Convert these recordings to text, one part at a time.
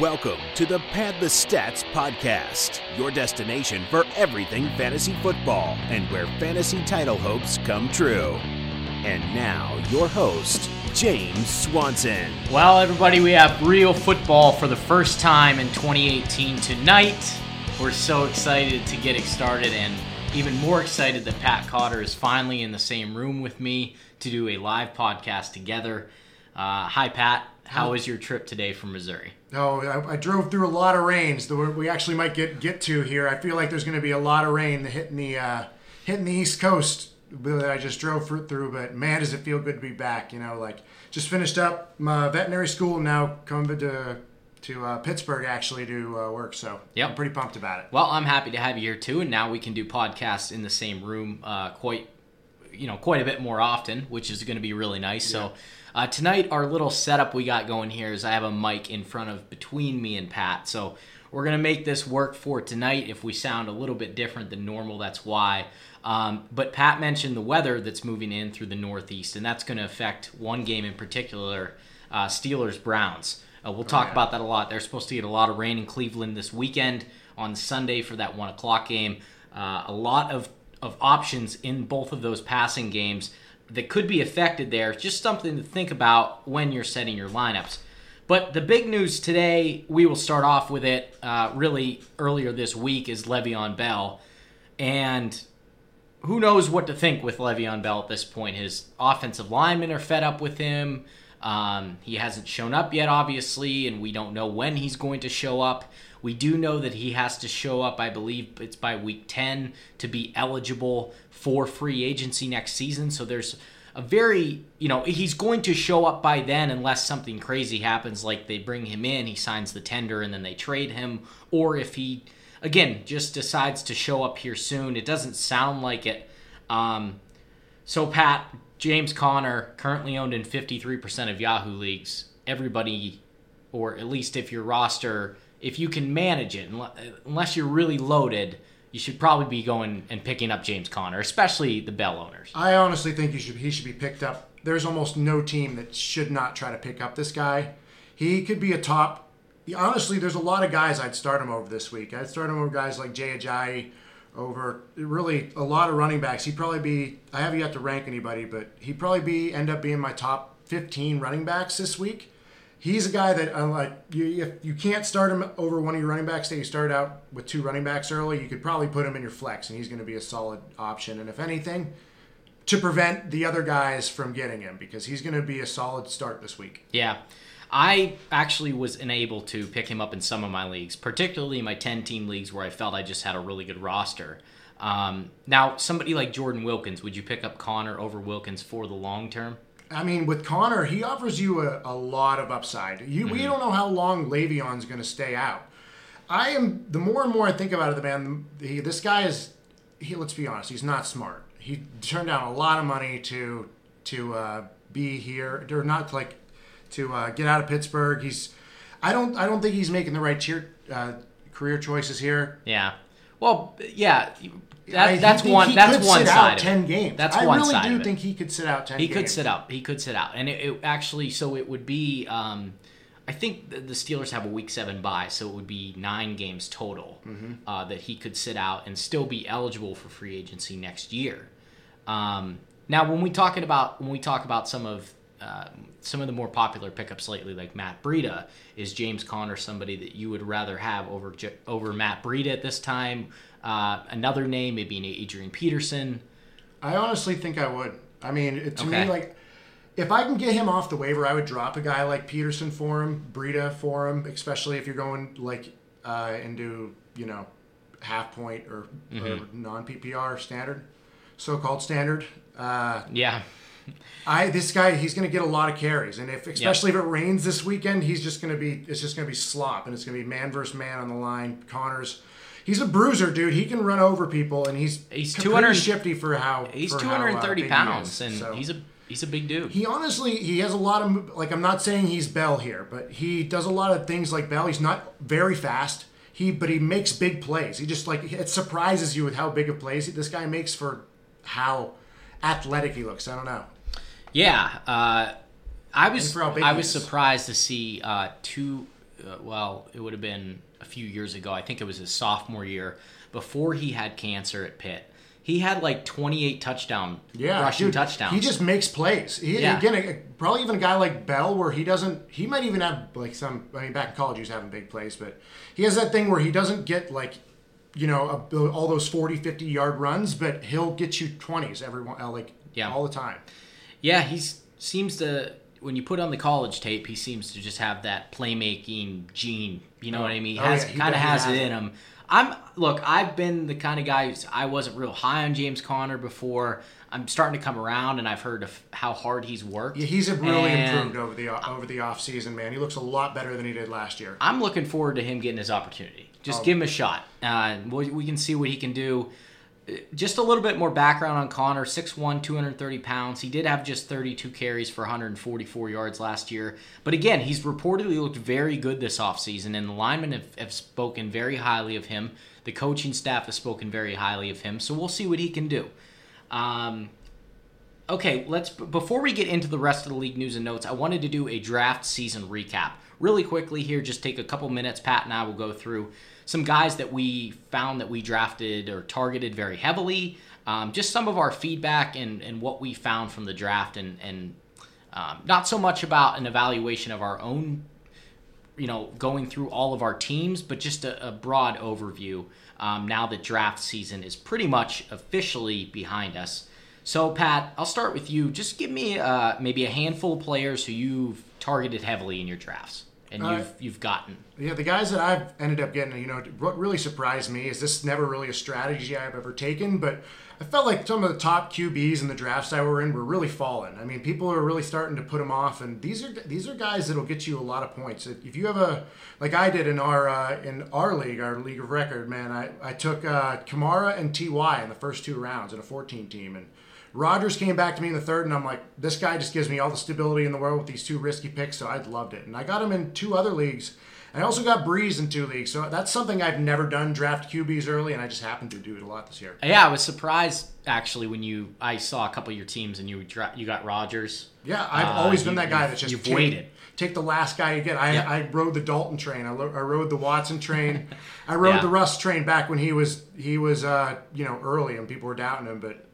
Welcome to the Pad the Stats podcast, your destination for everything fantasy football and where fantasy title hopes come true. And now, your host, James Swanson. Well, everybody, we have real football for the first time in 2018 tonight. We're so excited to get it started and even more excited that Pat Cotter is finally in the same room with me to do a live podcast together. Uh, hi, Pat. How was your trip today from Missouri? Oh, I, I drove through a lot of rains that we actually might get get to here. I feel like there's going to be a lot of rain hitting the uh, hitting the East Coast that I just drove through. But man, does it feel good to be back? You know, like just finished up my veterinary school, now coming to to uh, Pittsburgh actually to uh, work. So Yep. I'm pretty pumped about it. Well, I'm happy to have you here too, and now we can do podcasts in the same room uh, quite, you know, quite a bit more often, which is going to be really nice. So uh, tonight, our little setup we got going here is I have a mic in front of between me and Pat, so we're going to make this work for tonight. If we sound a little bit different than normal, that's why. Um, but Pat mentioned the weather that's moving in through the Northeast, and that's going to affect one game in particular, uh, Steelers Browns. Uh, we'll talk yeah. about that a lot. They're supposed to get a lot of rain in Cleveland this weekend on Sunday for that one o'clock game. Uh, a lot of, of options in both of those passing games that could be affected there. Just something to think about when you're setting your lineups. But the big news today, we will start off with it uh, really earlier this week, is Le'Veon Bell. And who knows what to think with Le'Veon Bell at this point. His offensive linemen are fed up with him. Um, he hasn't shown up yet, obviously, and we don't know when he's going to show up. We do know that he has to show up, I believe it's by week 10 to be eligible for free agency next season. So there's a very, you know, he's going to show up by then unless something crazy happens, like they bring him in, he signs the tender, and then they trade him, or if he, again, just decides to show up here soon. It doesn't sound like it. Um, so, Pat, James Conner, currently owned in 53% of Yahoo leagues. Everybody, or at least if your roster, if you can manage it, unless you're really loaded, you should probably be going and picking up James Conner, especially the Bell owners. I honestly think he should he should be picked up. There's almost no team that should not try to pick up this guy. He could be a top. Honestly, there's a lot of guys I'd start him over this week. I'd start him over guys like Jay Ajayi, over really a lot of running backs. He'd probably be. I haven't yet to rank anybody, but he'd probably be end up being my top 15 running backs this week. He's a guy that I'm like you. If you can't start him over one of your running backs that you started out with two running backs early, you could probably put him in your flex, and he's going to be a solid option. And if anything, to prevent the other guys from getting him because he's going to be a solid start this week. Yeah. I actually was unable to pick him up in some of my leagues, particularly my 10 team leagues where I felt I just had a really good roster. Um, now, somebody like Jordan Wilkins, would you pick up Conner over Wilkins for the long term? I mean, with Conner, he offers you a, a lot of upside. You, We don't know how long Le'Veon's going to stay out. I am the more and more I think about it, the man. He, this guy is. He let's be honest. He's not smart. He turned down a lot of money to to uh, be here, or not like to uh, get out of Pittsburgh. He's. I don't. I don't think he's making the right cheer, uh, career choices here. Yeah. Well, yeah. I- That, that's one. he That's could one sit side. ten games. That's I one really side do of it. think he could sit out ten. He games. could sit out. He could sit out, and it, it actually. So it would be. Um, I think the, the Steelers have a Week Seven bye, so it would be nine games total Mm-hmm. uh, that he could sit out and still be eligible for free agency next year. Um, now, when we talking about when we talk about some of uh, some of the more popular pickups lately, like Matt Breida, is James Conner somebody that you would rather have over over Matt Breida at this time? Uh, another name, maybe an Adrian Peterson. I honestly think I would. I mean, it, to Okay. me, like, if I can get him off the waiver, I would drop a guy like Peterson for him, Breida for him, especially if you're going like uh, into you know half point or, or non PPR standard, so called standard. Uh, Yeah, I this guy he's going to get a lot of carries, and if especially if it rains this weekend, he's just going to be it's just going to be slop, and it's going to be man versus man on the line. Connors. He's a bruiser, dude. He can run over people, and he's He's pretty 200 shifty for how He's for how, uh, 230 he pounds, is. and So- he's a he's a big dude. he honestly he has a lot of like I'm not saying he's Bell here, but he does a lot of things like Bell. He's not very fast. He but he makes big plays. He just like it surprises you with how big of plays this guy makes for how athletic he looks. I don't know. Yeah, uh, I was for how big I was surprised to see uh, two uh, well, it would have been a few years ago. I think it was his sophomore year before he had cancer at Pitt. He had like 28 touchdown Yeah, rushing dude, touchdowns. He just makes plays. He, Yeah. Again, a- probably even a guy like Bell, where he doesn't. He might even have like some. I mean, back in college, he was having big plays, but he has that thing where he doesn't get like, you know, all those 40, 50 yard runs, but he'll get you 20s every one, uh, like Yeah. all the time. Yeah, he seems to. When you put on the college tape, he seems to just have that playmaking gene. You know Oh. what I mean? He Oh, has yeah, kind of has has it it. in him. I'm look. I've been the kind of guy who's I wasn't real high on James Conner before. I'm starting to come around, and I've heard of how hard he's worked. Yeah, he's really And improved over the over the off season, man. He looks a lot better than he did last year. I'm looking forward to him getting his opportunity. Just Oh. give him a shot. Uh, we, we can see what he can do. Just a little bit more background on Conner 6'1, 230 pounds. He did have just 32 carries for 144 yards last year. But again, he's reportedly looked very good this offseason, and the linemen have, have spoken very highly of him. The coaching staff has spoken very highly of him. So we'll see what he can do. Um, Okay, let's before we get into the rest of the league news and notes, I wanted to do a draft season recap. Really quickly here, just take a couple minutes. Pat and I will go through some guys that we found that we drafted or targeted very heavily. Um, just some of our feedback and, and what we found from the draft, and, and um, not so much about an evaluation of our own, you know, going through all of our teams, but just a, a broad overview um, now that draft season is pretty much officially behind us. So, Pat, I'll start with you. Just give me uh, maybe a handful of players who you've targeted heavily in your drafts and Uh, you've you've gotten. Yeah, the guys that I've ended up getting, you know, what really surprised me is this never really a strategy I've ever taken, but I felt like some of the top QBs in the drafts I were in were really falling. I mean, people are really starting to put them off, and these are these are guys that'll get you a lot of points. If you have a like I did in our uh, in our league, our league of record, man, I I took uh, Kamara and Ty in the first two rounds in a 14 team, and Rodgers came back to me in the third, and I'm like, this guy just gives me all the stability in the world with these two risky picks, so I loved it. And I got him in two other leagues. I also got Brees in two leagues, so that's something I've never done. Draft QBs early, and I just happened to do it a lot this year. Yeah, I was surprised actually when you I saw a couple of your teams and you dra- you got Rodgers. Yeah, I've Uh, always been that guy that's just you've take, waited. Take the last guy you get. I, Yeah. I rode the Dalton train. I, lo- I rode the Watson train. I rode Yeah. the Russ train back when he was he was uh, you know early and people were doubting him. But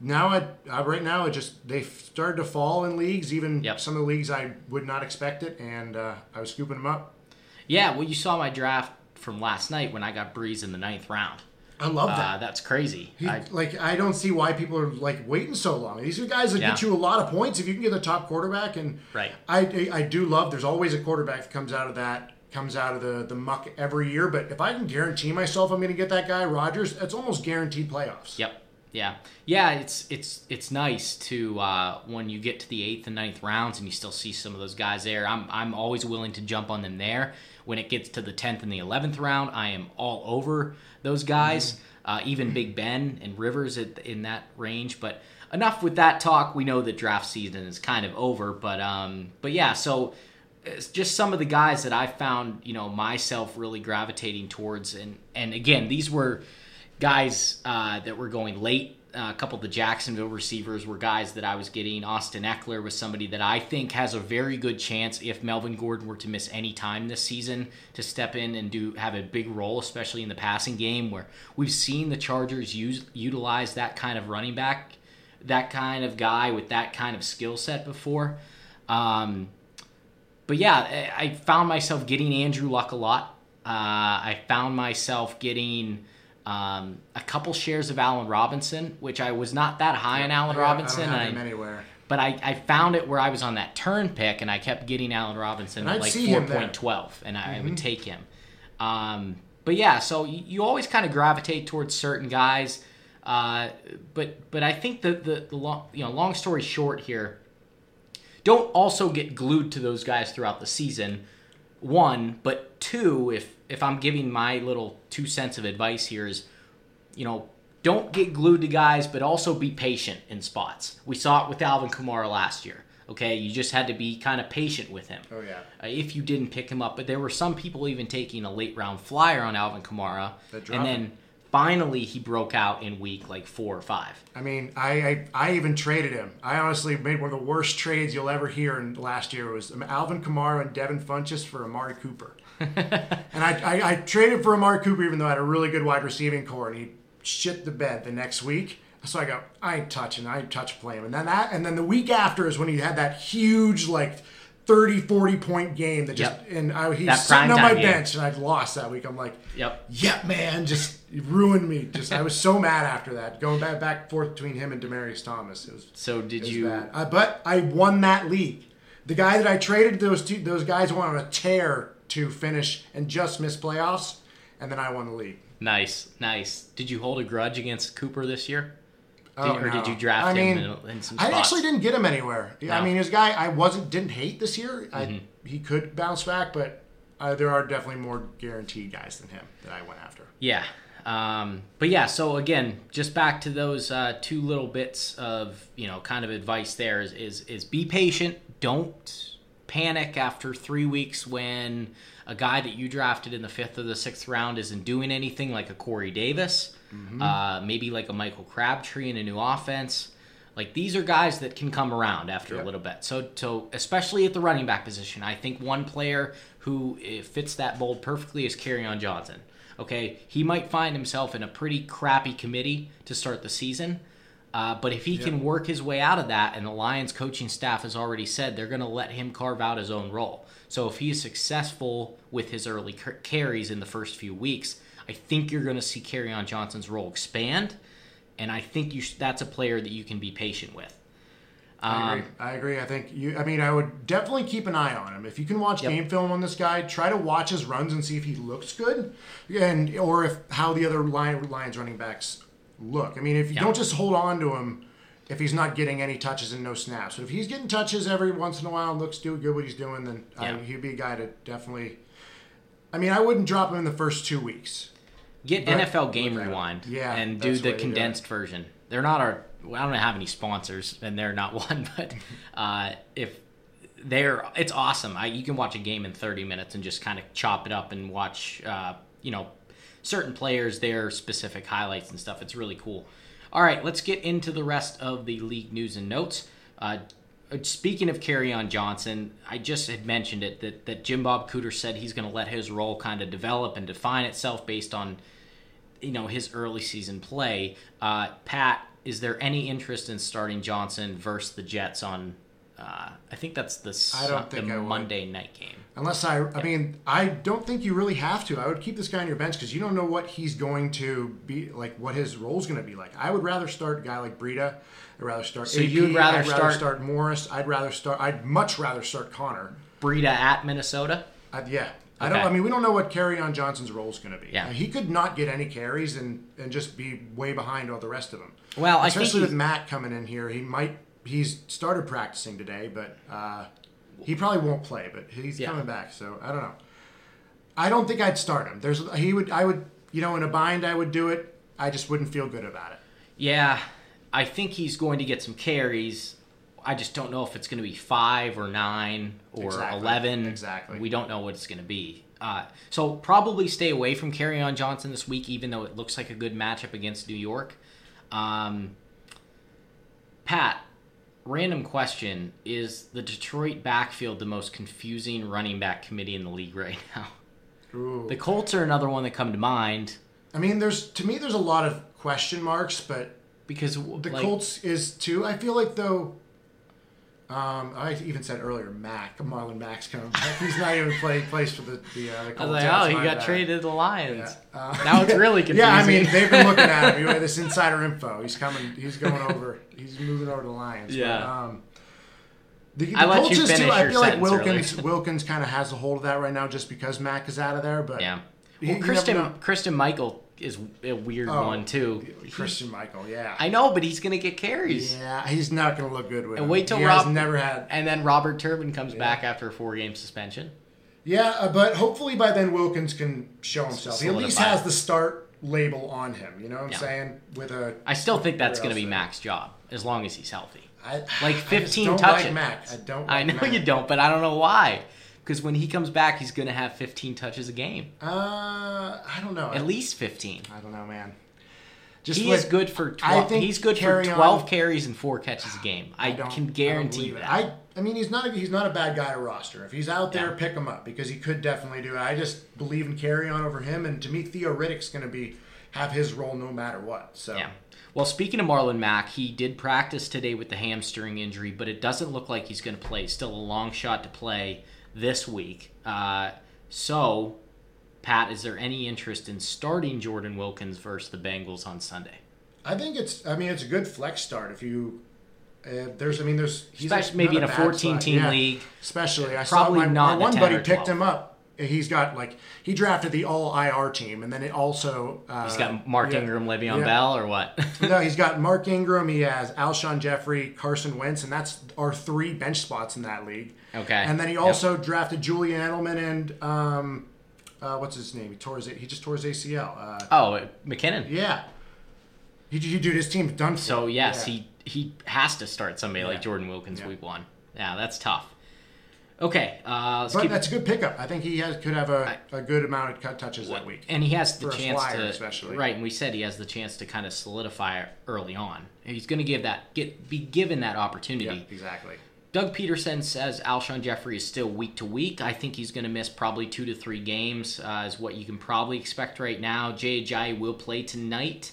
now I, I right now it just they started to fall in leagues. Even Yep. some of the leagues I would not expect it, and uh, I was scooping them up. Yeah, well, you saw my draft from last night when I got Brees in the ninth round. I love Uh, that. that's crazy. He, I, like I don't see why people are like waiting so long. These are guys that get you a lot of points if you can get a top quarterback. And Right. I, I do love. There's always a quarterback that comes out of that comes out of the the muck every year. But if I can guarantee myself I'm going to get that guy Rodgers it's almost guaranteed playoffs. Yep. Yeah. Yeah. It's it's it's nice to uh, when you get to the eighth and ninth rounds and you still see some of those guys there. I'm I'm always willing to jump on them there. When it gets to the tenth and the eleventh round, I am all over those guys. Uh, even Big Ben and Rivers at, in that range. But enough with that talk. We know that draft season is kind of over. But um, but yeah. So it's just some of the guys that I found, you know, myself really gravitating towards, and and again, these were guys uh, that were going late. Uh, a couple of the Jacksonville receivers were guys that I was getting. Austin Ekeler was somebody that I think has a very good chance if Melvin Gordon were to miss any time this season to step in and do have a big role, especially in the passing game, where we've seen the Chargers use utilize that kind of running back, that kind of guy with that kind of skill set before. Um, but yeah, I found myself getting Andrew Luck a lot. Uh, I found myself getting um, a couple shares of Allen Robinson, which I was not that high on Allen I- Robinson. I don't have I- anywhere. but I, I found it where I was on that turn pick, and I kept getting Allen Robinson And at I'd like four point twelve, him. Mm-hmm. and I, would take him. Um, but yeah, so you, you always kind of gravitate towards certain guys. Uh, but but I think the the, the long you know long story short here, don't also get glued to those guys throughout the season. One, but two, if if I'm giving my little two cents of advice here is, you know, don't get glued to guys, but also be patient in spots. We saw it with Alvin Kamara last year. Okay, you just had to be kind of patient with him. Oh yeah. Uh, if you didn't pick him up, but there were some people even taking a late round flyer on Alvin Kamara That dropped and then finally he broke out in week like four or five. I mean, I, I I even traded him. I honestly made one of the worst trades you'll ever hear in last year it was Alvin Kamara and Devin Funchess for Amari Cooper. and I, I, I traded for Amari Cooper even though I had a really good wide receiving corps, and he shit the bed the next week. So I go, I ain't touching, I ain't touch playing. And then that, and then the week after is when he had that huge like 30, 40 point game that just, Yep. and I, he's That sitting on my game. bench and I'd lost that week. I'm like, Yep. yeah, man, just ruined me. Just I was so mad after that, going back back forth between him and Demaryius Thomas. It was, So did was you? bad. Uh, but I won that league. The guy that I traded those two, those guys went on a tear to finish and just miss playoffs, and then I won the league. Nice, nice. Did you hold a grudge against Cooper this year? Did, Oh, or no. did you draft I him in, in some I actually didn't get him anywhere. I mean, his guy I wasn't didn't hate this year. I, Mm-hmm. he could bounce back, but uh, there are definitely more guaranteed guys than him that I went after. Yeah. Um, but yeah, so again, just back to those uh, two little bits of you know kind of advice. There is is, is be patient. Don't panic after three weeks when a guy that you drafted in the fifth or the sixth round isn't doing anything, like a Corey Davis, uh, maybe like a Michael Crabtree in a new offense. Like these are guys that can come around after a little bit. So, so especially at the running back position, I think one player who eh, fits that mold perfectly is on Johnson. Okay, he might find himself in a pretty crappy committee to start the season, uh, but if he can work his way out of that, and the Lions coaching staff has already said they're going to let him carve out his own role. So if he is successful with his early carries in the first few weeks, I think you're going to see on Johnson's role expand, and I think you sh- that's a player that you can be patient with. I Um, agree. I agree. I think you. I mean, I would definitely keep an eye on him. If you can watch Yep. game film on this guy, try to watch his runs and see if he looks good, and or if how the other Lion, Lions running backs look. I mean, if you Yeah. don't just hold on to him if he's not getting any touches and no snaps. But if he's getting touches every once in a while and looks do good what he's doing, then Yeah. he'd be a guy to definitely. I mean, I wouldn't drop him in the first two weeks. Get But- NFL Game. Rewind Yeah, and do the condensed version. They're not our. well, I don't have any sponsors, and they're not one. But uh, if they're, it's awesome. I, you can watch a game in 30 minutes and just kind of chop it up and watch, uh, you know, certain players, their specific highlights and stuff. It's really cool. All right, let's get into the rest of the league news and notes. Uh, speaking of Kerryon Johnson, I just had mentioned it that, that Jim Bob Cooter said he's going to let his role kind of develop and define itself based on you know his early season play. Uh, Pat, is there any interest in starting Johnson versus the Jets on? Uh, I think that's the, I don't think the I would. Monday night game. Unless I, I mean, I don't think you really have to. I would keep this guy on your bench because you don't know what he's going to be like, what his role's going to be like. I would rather start a guy like Breida. I'd rather start. So AP. you'd rather I'd rather start- start Morris. I'd rather start. I'd much rather start Conner. Breida at Minnesota. I'd, yeah. I don't. Okay. I mean, we don't know what Kerryon Johnson's role is going to be. Yeah. He could not get any carries and and just be way behind all the rest of them. Well, I think especially with Matt coming in here, he might. He's started practicing today, but uh, he probably won't play. But he's Yeah. coming back, so I don't know. I don't think I'd start him. There's he would I would you know in a bind I would do it. I just wouldn't feel good about it. Yeah, I think he's going to get some carries. I just don't know if it's going to be five or nine or Exactly. eleven. Exactly. We don't know what it's going to be. Uh, so probably stay away from Kerryon Johnson this week, even though it looks like a good matchup against New York. Um, Pat, random question: Is the Detroit backfield the most confusing running back committee in the league right now? Ooh. The Colts are another one that come to mind I mean, there's to me there's a lot of question marks, but because the like, Colts is too. I feel like though. Um, I even said earlier, Mac Marlon Mack's coming back. He's not even playing place for the the, uh, Colts. I was like, oh, he got traded to the Lions. Yeah. Uh, now it's really confusing. Yeah, I mean they've been looking at him. You have this insider info. He's coming. He's going over. He's moving over to the Lions. Yeah. But, um, the, the I let Colts you is too. finish I feel like Wilkins. Wilkins kind of has a hold of that right now, just because Mack is out of there. But yeah. Well, you Kristen. Christine Michael is a weird Oh, one too. Christine Michael. Yeah. I know, but he's gonna get carries. yeah, he's not going to look good with. And him. wait till he Rob has never had. And then Robert Turbin comes back after a four game suspension. Yeah, uh, but hopefully by then Wilkins can show himself. He at least has the start label on him. You know what I'm Yeah. saying? With a I still think that's gonna be else? Mack's job as long as he's healthy. I, Like I just 15 don't touches. Like Mack. I don't. I know Mack. you don't, but I don't know why. Because when he comes back, he's going to have 15 touches a game, Uh, I don't know. at least 15. I don't know, man. Just He with- is good for I think He's good for Kerryon- 12 carries and four catches a game. I, can I don't guarantee it. that. I I mean, he's not a, he's not a bad guy to roster. If he's out there, Yeah. pick him up because he could definitely do it. I just believe in Kerryon over him, and to me, Theo Riddick's going to be have his role no matter what. So Yeah. Well, speaking of Marlon Mack, he did practice today with the hamstring injury, but it doesn't look like he's going to play. Still a long shot to play this week. Uh, so, Pat, is there any interest in starting Jordan Wilkins versus the Bengals on Sunday? I think it's. I mean, it's a good flex start if you. Uh, there's, I mean, there's he's Especially maybe in a bad 14 spot. team Yeah. league. Especially, I Probably saw my, not my one buddy picked him up. He's got like he drafted the all IR team, and then it also uh, He's got Mark yeah, Ingram, Le'Veon yeah. Bell, or what? no, he's got Mark Ingram. He has Alshon Jeffery, Carson Wentz, and that's our three bench spots in that league. Okay. And then he Yep. also drafted Julian Edelman and um, uh, what's his name? He tore his he just tore his ACL. Uh, oh, McKinnon. yeah. He, he dude, his team's done. For. So, yes, Yeah. he, he has to start somebody like Jordan Wilkins Yeah. week one. Yeah, that's tough. Okay, uh, But that's a good pickup. I think he has could have a, a good amount of cut touches that week. And he has the chance to especially. right, and we said he has the chance to kind of solidify early on. He's going to give that get be given that opportunity. Yeah, exactly. Doug Pederson says Alshon Jeffery is still week to week. I think he's going to miss probably two to three games, uh, is what you can probably expect right now. Jay Ajayi will play tonight.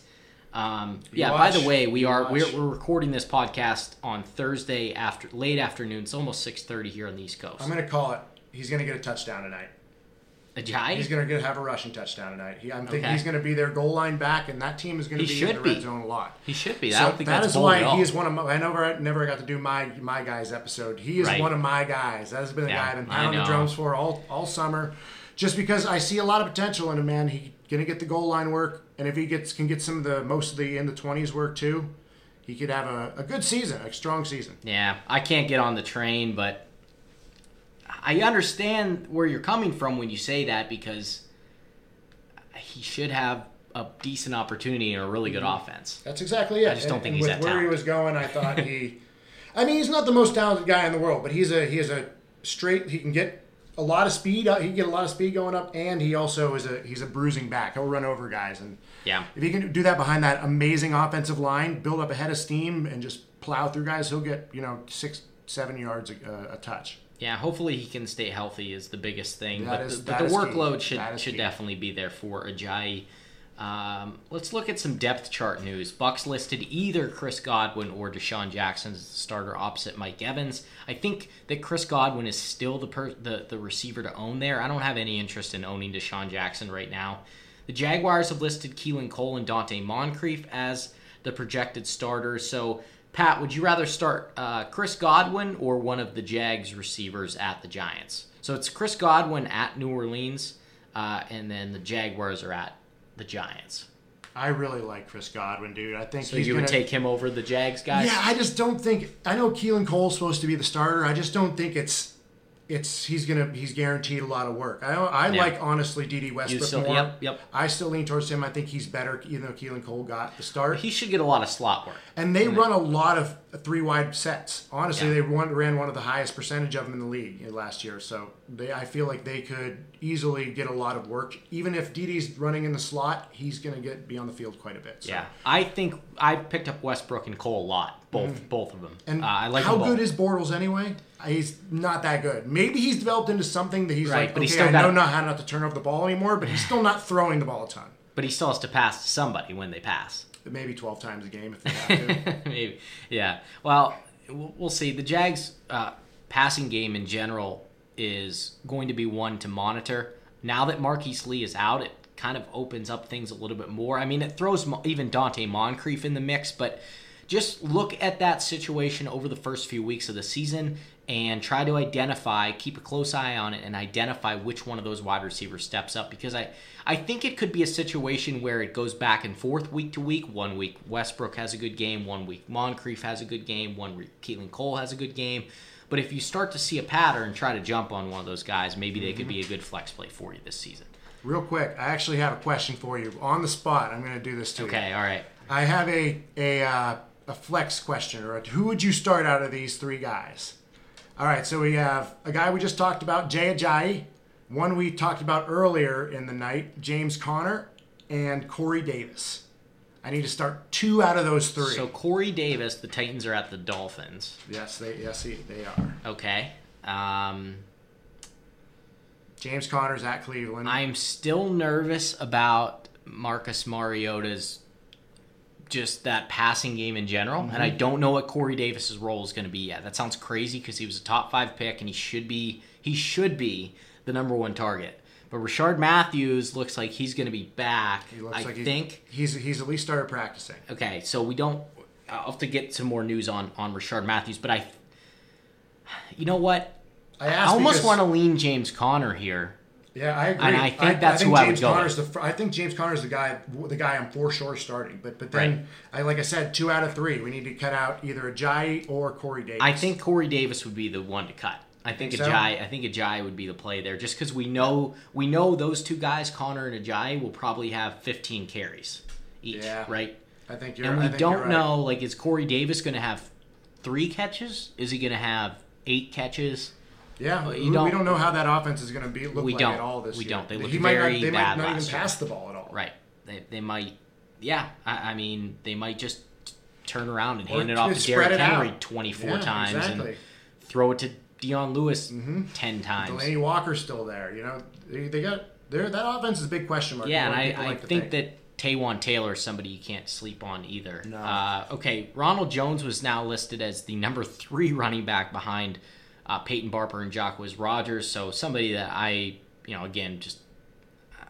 Um, yeah. By the way, we You are we're, we're recording this podcast on Thursday after late afternoon. It's almost six thirty here on the East Coast. I'm gonna call it. He's gonna get a touchdown tonight. He's gonna have a rushing touchdown tonight. He, I'm thinking Okay. he's gonna be their goal line back, and that team is gonna be in the be. red zone a lot. he should be. I So don't think that is why he is one of my. I never never got to do my my guys episode. He is Right. one of my guys. That has been the Yeah, guy I've been pounding the drums for all all summer, just because I see a lot of potential in him. Man, he gonna get the goal line work, and if he gets can get some of the most of the in the twenties work too, he could have a, a good season, a strong season. Yeah, I can't get on the train, but I understand where you're coming from when you say that because he should have a decent opportunity and a really good mm-hmm. offense. That's exactly it. I just don't And- think and he's with that where he was going. I thought he. I mean, he's not the most talented guy in the world, but he's a he is a straight. He can get a lot of speed. He can get a lot of speed going up, and he also is a he's a bruising back. He'll run over guys, and Yeah. if he can do that behind that amazing offensive line, build up a head of steam, and just plow through guys, he'll get you know six seven yards a, a touch. Yeah, hopefully he can stay healthy is the biggest thing. That but is- the, but the is key. workload should should key. definitely be there for Ajayi. Um, let's look at some depth chart news. Bucks listed either Chris Godwin or DeSean Jackson as the starter opposite Mike Evans. I think that Chris Godwin is still the per, the the receiver to own there. I don't have any interest in owning DeSean Jackson right now. The Jaguars have listed Keelan Cole and Donte Moncrief as the projected starters. So, Pat, would you rather start uh, Chris Godwin or one of the Jags receivers at the Giants? So it's Chris Godwin at New Orleans, uh, and then the Jaguars are at the Giants. I really like Chris Godwin, dude. I think So he's you gonna, would take him over the Jags guys? Yeah, I just don't think. I know Keelan Cole's supposed to be the starter. I just don't think it's. It's he's gonna he's guaranteed a lot of work. I I Yeah. like honestly Dede Westbrook still- more. yep, yep. I still lean towards him. I think he's better, even though Keelan Cole got the start. He should get a lot of slot work. And they run a lot of three wide sets. Honestly, Yeah. they run, ran one of the highest percentage of them in the league last year. So they, I feel like they could easily get a lot of work. Even if Dede's running in the slot, he's going to get be on the field quite a bit. So. Yeah, I think I picked up Westbrook and Cole a lot, both both of them. Mm-hmm. And uh, I like how good is Bortles anyway? He's not that good. Maybe he's developed into something that he's Right, like, but okay, he's still I got- know not how not to turn over the ball anymore, but he's still not throwing the ball a ton. but he still has to pass to somebody when they pass. Maybe 12 times a game if they have to. Maybe, yeah. Well, we'll we'll see. The Jags' uh, passing game in general is going to be one to monitor. Now that Marquise Lee is out, it kind of opens up things a little bit more. I mean, it throws even Donte Moncrief in the mix, but just look at that situation over the first few weeks of the season and try to identify, keep a close eye on it, and identify which one of those wide receivers steps up. Because I, I think it could be a situation where it goes back and forth week to week. One week Westbrook has a good game, one week Moncrief has a good game, one week Keelan Cole has a good game. But if you start to see a pattern, try to jump on one of those guys, maybe they could be a good flex play for you this season. Real quick, I actually have a question for you on the spot. I'm going to do this to you. Okay, all right. I have a a uh, a flex question, or a, who would you start out of these three guys? All right, so we have a guy we just talked about, Jay Ajayi. One we talked about earlier in the night, James Conner, and Corey Davis. I need to start two out of those three. So Corey Davis, the Titans are at the Dolphins. yes, they yes they they are. Okay. Um, James Conner's at Cleveland. I'm still nervous about Marcus Mariota's just that passing game in general, and I mm-hmm. don't know what Corey Davis's role is going to be yet. That sounds crazy because he was a top five pick, and he should be he should be the number one target. But Rishard Matthews looks like he's going to be back. he looks I like think. he's he's at least started practicing. Okay, so we don't. I'll have to get some more news on on Rishard Matthews, but I. You know what? I I almost want to lean James Conner here. Yeah, I agree. And I think that's who I would James go Conner's the. fir- I think James Conner's the guy. The guy I'm for sure starting. But but then I like I said, two out of three. We need to cut out either Ajayi or Corey Davis. I think Corey Davis would be the one to cut. I think Think so? I think Ajayi would be the play there, just because we know we know those two guys, Conner and Ajayi, will probably have 15 carries each, Yeah. right? I think you're. And I we think don't right. know, like, is Corey Davis going to have three catches? Is he going to have eight catches? Yeah, you we, we don't- don't know how that offense is going to be look We like don't. at all this We year. don't. They might very not, They bad might not even year. pass the ball at all. Right. They, they might, yeah. I, I mean, they might just turn around and Or hand it off to Derrick out. Henry 24 Yeah, times exactly. and throw it to Dion Lewis 10 times. Delanie Walker's still there. You know, they, they got there. That offense is a big question mark. Yeah, and I, like to think, that Taywan Taylor is somebody you can't sleep on either. No. Uh, okay, Ronald Jones was now listed as the number three running back behind uh, Peyton Barber and Jacquizz Rodgers. So somebody that I, you know, again, just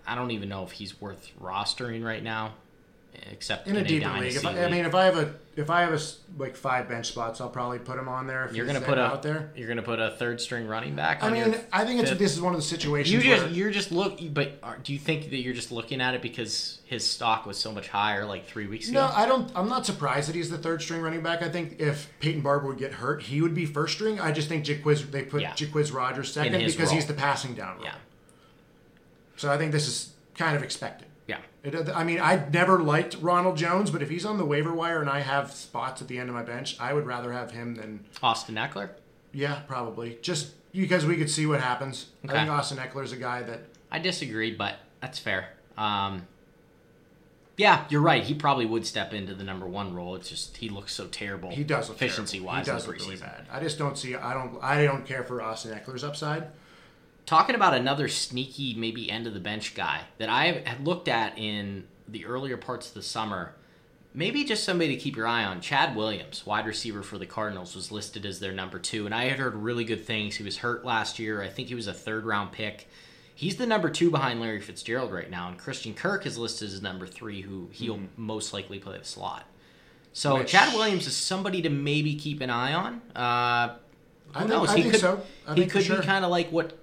I don't even know if he's worth rostering right now, except in a deeper league. If I, I mean, if I have a if I have a like five bench spots, I'll probably put him on there. If you're gonna put a out there. you're gonna put a third string running back. I mean, I think it's fifth? this is one of the situations You just where you're just look, but are, do you think that you're just looking at it because his stock was so much higher like three weeks ago? No, I don't. I'm not surprised that he's the third string running back. I think if Peyton Barber would get hurt, he would be first string. I just think Jacquizz they put Yeah. Jacquizz Rodgers second because he's the passing down role. yeah, So I think this is kind of expected. Yeah. It, I mean, I never liked Ronald Jones, but if he's on the waiver wire and I have spots at the end of my bench, I would rather have him than Austin Ekeler. yeah, probably just because we could see what happens. I think Austin Ekeler's a guy that I disagree, but that's fair. Um, yeah, you're right. He probably would step into the number one role. It's just he looks so terrible. he does look efficiency terrible. wise. He does look really bad. I just don't see. I don't. I don't care for Austin Ekeler's upside. Talking about another sneaky, maybe end of the bench guy that I had looked at in the earlier parts of the summer. Maybe just somebody to keep your eye on. Chad Williams, wide receiver for the Cardinals, was listed as their number two, and I had heard really good things. He was hurt last year. I think he was a third round pick. He's the number two behind Larry Fitzgerald right now, and Christian Kirk is listed as number three, who he'll most likely play the slot. So Mm-hmm. Which- Chad Williams is somebody to maybe keep an eye on. Uh, I who think- knows? I he think could, so. I he could sure. be kind of like what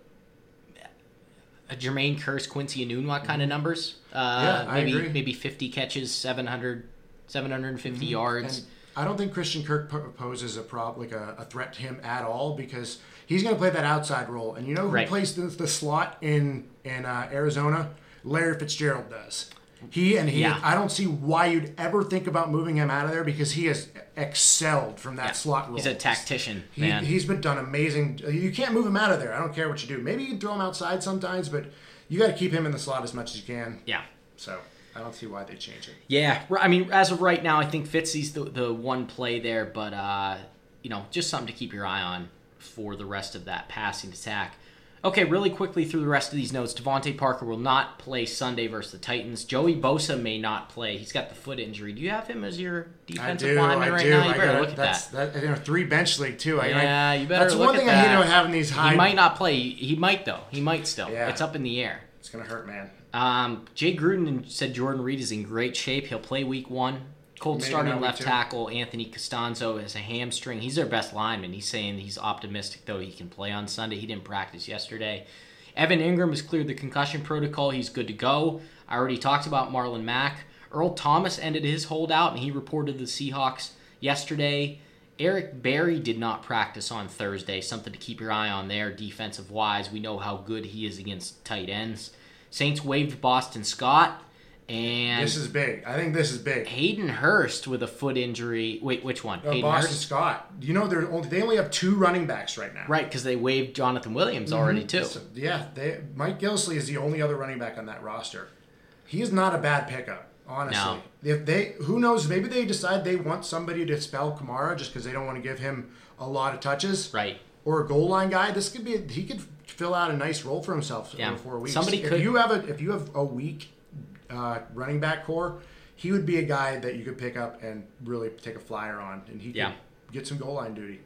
Jermaine Kearse, Quincy Enunwa kind of numbers. Uh, Mm-hmm. Yeah, I maybe agree. maybe 50 catches, 700, 750 yards. And I don't think Christian Kirk poses a prob like a, a threat to him at all because he's going to play that outside role. And you know who Right. plays the, the slot in in uh, Arizona? Larry Fitzgerald does. He and he. Yeah. I don't see why you'd ever think about moving him out of there because he has excelled from that slot role. He's a tactician, He, man. He's been done amazing. You can't move him out of there. I don't care what you do. Maybe you can throw him outside sometimes, but you got to keep him in the slot as much as you can. yeah. So I don't see why they change it. Yeah, I mean, as of right now, I think Fitzy's the, the one play there, but uh, you know, just something to keep your eye on for the rest of that passing attack. Okay, really quickly through the rest of these notes. DeVante Parker will not play Sunday versus the Titans. Joey Bosa may not play. He's got the foot injury. Do you have him as your defensive do. lineman I right do. now? You I better gotta- look at that's, that. That, you know, three bench league too. I- Yeah, I, you better That's one thing I hate about having these high. He might not play. He might though. He might still. Yeah. It's up in the air. It's gonna hurt, man. Um, Jay Gruden said Jordan Reed is in great shape. He'll play week one. Cold Maybe starting left tackle Anthony Castonzo has a hamstring. He's their best lineman. He's saying he's optimistic though he can play on Sunday. He didn't practice yesterday. Evan Engram has cleared the concussion protocol. He's good to go. I already talked about Marlon Mack. Earl Thomas ended his holdout and he reported the Seahawks yesterday. Eric Berry did not practice on Thursday. Something to keep your eye on there, defensive wise. We know how good he is against tight ends. Saints waived Boston Scott, And This is big. I think this is big. Hayden Hurst with a foot injury. Wait, which one? Uh, Hayden Boston Hurst. Scott. You know, they're only, they only have two running backs right now. Right, because they waived Jonathan Williams already too. So, yeah, they, Mike Gillislee is the only other running back on that roster. He is not a bad pickup, honestly. No. If they, who knows? Maybe they decide they want somebody to spell Kamara just because they don't want to give him a lot of touches, Right. Or a goal line guy. This could be he could fill out a nice role for himself Yeah. over four weeks. Somebody if could- you have a if you have a weak uh, running back corps, he would be a guy that you could pick up and really take a flyer on, and he Yeah. could get some goal line duty.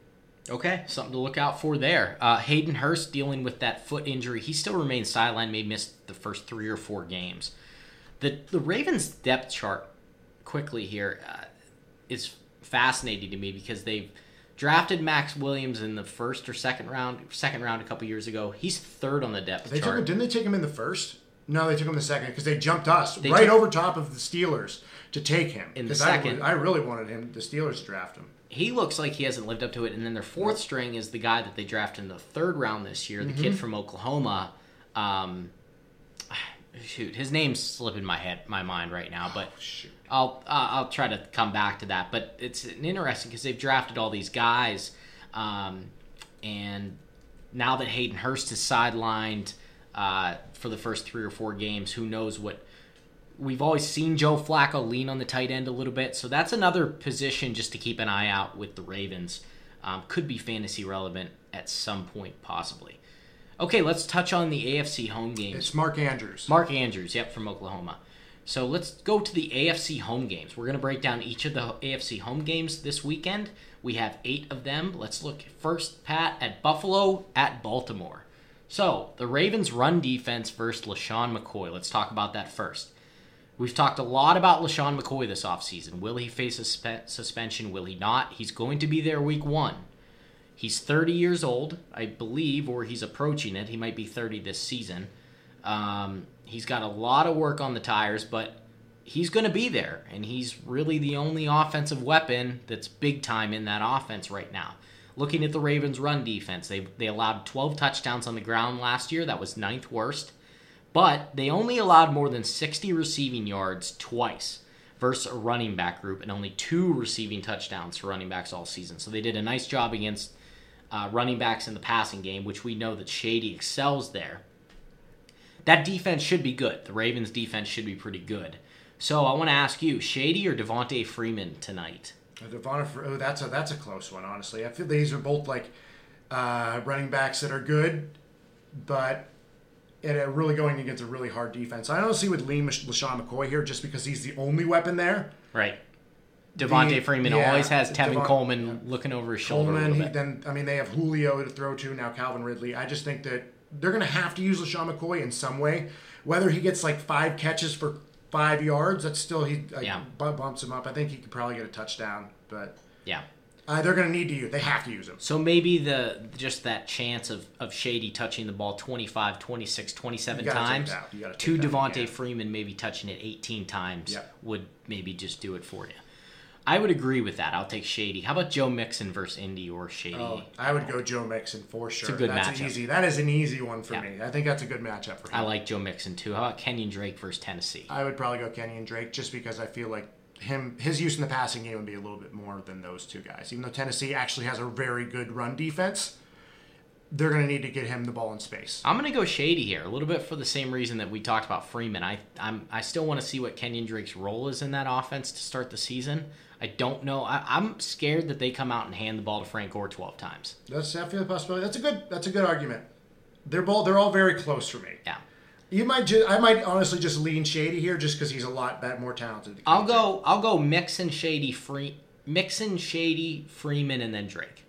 Okay, something to look out for there. Uh, Hayden Hurst dealing with that foot injury. He still remains sidelined. May miss the first three or four games. The the Ravens depth chart quickly here uh, is fascinating to me because they've drafted Maxx Williams in the first or second round. Second round a couple years ago. He's third on the depth They took chart. him, didn't they take him in the first? No, they took him in the second because they jumped us They right took- over top of the Steelers to take him. In the second. really- I, really wanted him, the Steelers to draft him. he looks like he hasn't lived up to it. And then their fourth string is the guy that they drafted in the third round this year, the kid from Oklahoma. Um, shoot, his name's slipping my head, my mind right now, but Shoot. I'll uh, I'll try to come back to that. But it's an interesting because they've drafted all these guys, um, and now that Hayden Hurst is sidelined uh, for the first three or four games, who knows what we've always seen Joe Flacco lean on the tight end a little bit, so that's another position just to keep an eye out with the Ravens. Um, could be fantasy relevant at some point, possibly. Okay, let's touch on the AFC home games. It's Mark Andrews. Mark Andrews, yep, from Oklahoma. So let's go to the AFC home games. We're going to break down each of the AFC home games this weekend. We have eight of them. Let's look first, Pat, at Buffalo at Baltimore. So the Ravens' run defense versus LeSean McCoy. Let's talk about that first. We've talked a lot about LeSean McCoy this offseason. Will he face a spe- suspension? Will he not? He's going to be there week one. He's 30 years old, I believe, or he's approaching it. He might be 30 this season. Um, he's got a lot of work on the tires, but he's going to be there, and he's really the only offensive weapon that's big time in that offense right now. Looking at the Ravens' run defense, they they allowed 12 touchdowns on the ground last year. That was ninth worst, but they only allowed more than 60 receiving yards twice versus a running back group, and only two receiving touchdowns for running backs all season. So they did a nice job against uh, running backs in the passing game, which we know that Shady excels there. That defense should be good. The Ravens' defense should be pretty good. So I want to ask you, Shady or Devonta Freeman tonight? Devon, oh, that's a that's a close one. Honestly, I feel these are both like uh, running backs that are good, but it are really going against a really hard defense. I don't see with Lee LeSean McCoy here just because he's the only weapon there. Right. Devonta The- Freeman yeah, always has Tevin Devon- Coleman looking over his shoulder Coleman, he, then I mean they have Julio to throw to now. Calvin Ridley. I just think that they're going to have to use LeSean McCoy in some way. Whether he gets like five catches for five yards, that's still he like, Yeah. bu- bumps him up. I think he could probably get a touchdown, but yeah. uh, they're going to need to use. They have to use him. So maybe the just that chance of, of Shady touching the ball 25, 26, 27 You gotta take times that. You gotta take to Devonta. Freeman maybe touching it 18 times Yep. would maybe just do it for you. I would agree with that. I'll take Shady. How about Joe Mixon versus Indy or Shady? Oh, I would go Joe Mixon for sure. It's a good that's matchup. Easy. That is an easy one for Yeah. me. I think that's a good matchup for him. I like Joe Mixon too. How about Kenyan Drake versus Tennessee? I would probably go Kenyan Drake just because I feel like him his use in the passing game would be a little bit more than those two guys. Even though Tennessee actually has a very good run defense, they're going to need to get him the ball in space. I'm gonna go shady here, a little bit for the same reason that we talked about Freeman. I I'm I still want to see what Kenyan Drake's role is in that offense to start the season. I don't know. I, I'm scared that they come out and hand the ball to Frank Gore 12 times. That's definitely a possibility. That's a good. That's a good argument. They're both. They're all very close for me. Yeah. You might. Ju- I might honestly just lean Shady here, just because he's a lot bet more talented. I'll go. I'll go Mixon, Shady, Free, Mixon, Shady, Freeman, and then Drake.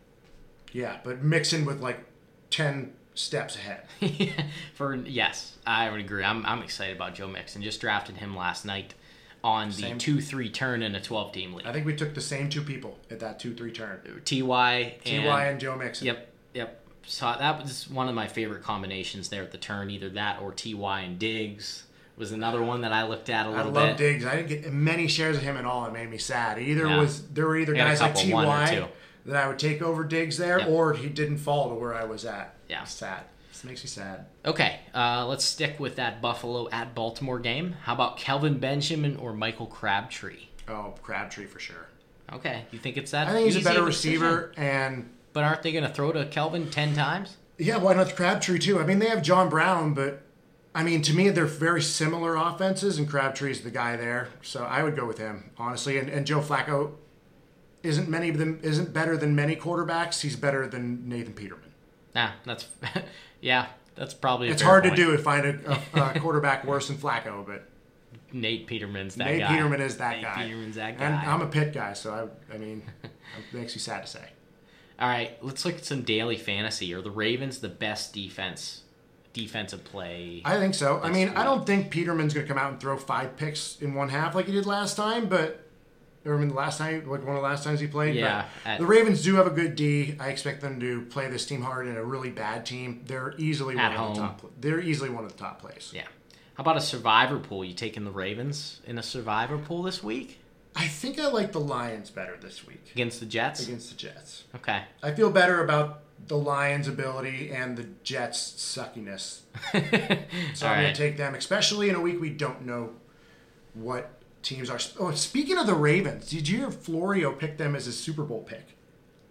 Yeah, but mixing with like ten steps ahead. For yes, I would agree. I'm I'm excited about Joe Mixon. Just drafted him last night on the two three turn in a 12 team league. I think we took the same two people at that two three turn. Ty and Ty and Joe Mixon. Yep, yep. So that was one of my favorite combinations there at the turn. Either that or Ty and Diggs was another one that I looked at a I little love bit. Diggs. I didn't get many shares of him at all. It made me sad. Either Yeah. was there were either I guys like couple, one or Ty that I would take over Diggs there, Yep. or he didn't fall to where I was at. Yeah. sad. This makes me sad. Okay, uh, let's stick with that Buffalo at Baltimore game. How about Kelvin Benjamin or Michael Crabtree? Oh, Crabtree for sure. Okay, you think it's that? I think he's a better of decision? receiver, and But aren't they going to throw to Kelvin ten times? yeah, why not Crabtree too? I mean, they have John Brown, but I mean, to me, they're very similar offenses, and Crabtree's the guy there, so I would go with him honestly. And, and Joe Flacco isn't many of them isn't better than many quarterbacks. He's better than Nathan Peterman. Nah, that's yeah, that's probably. It's hard point. to do to find a, a, a quarterback worse than Flacco, but Nate Peterman's that Nate guy. Peterman is that Nate guy. Peterman's that guy. And I'm a pit guy, so I, I mean, it makes me sad to say. All right, let's look at some daily fantasy. Are the Ravens the best defense, defensive play? I think so. I mean. I don't think Peterman's going to come out and throw five picks in one half like he did last time, but or I mean, the last time, like one of the last times he played. Yeah, but at- the Ravens do have a good D. I expect them to play this team hard in a really bad team. They're easily At one of the home. top. They're easily one of the top plays. yeah. How about a survivor pool? You taking the Ravens in a survivor pool this week I think I like the Lions better this week against the Jets? against the Jets. Okay. I feel better about the Lions' ability and the Jets' suckiness. So All I'm going to take them, especially in a week we don't know what teams are. Oh, speaking of the Ravens, did you hear Florio pick them as his Super Bowl pick?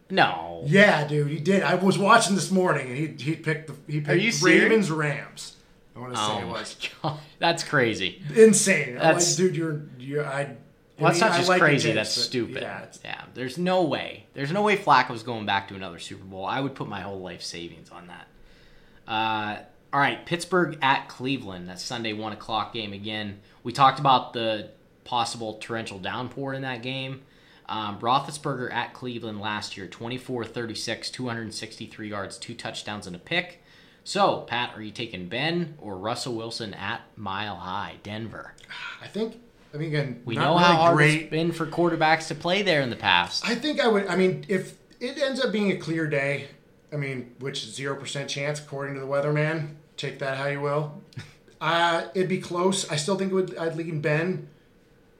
No. Yeah, dude, he did. I was watching this morning, and he he picked the he picked? Ravens Rams. I want to say Oh it my was god, that's crazy. insane. That's- like, dude, you're you. I. Well, that's not I just like crazy. That's but stupid. Yeah, Yeah, there's no way. There's no way Flacco's going back to another Super Bowl. I would put my whole life savings on that. Uh, all right, Pittsburgh at Cleveland. That's Sunday one o'clock game again. We talked about the possible torrential downpour in that game. Um, Roethlisberger at Cleveland last year, 24-36, 263 yards, two touchdowns and a pick. So, Pat, are you taking Ben or Russell Wilson at Mile High, Denver? I think. I mean, again, We know really how hard great. it's been for quarterbacks to play there in the past. I think I would. I mean, if it ends up being a clear day, I mean, which zero percent chance according to the weatherman. Take that how you will. Uh, it'd be close. I still think it would. I'd lean Ben,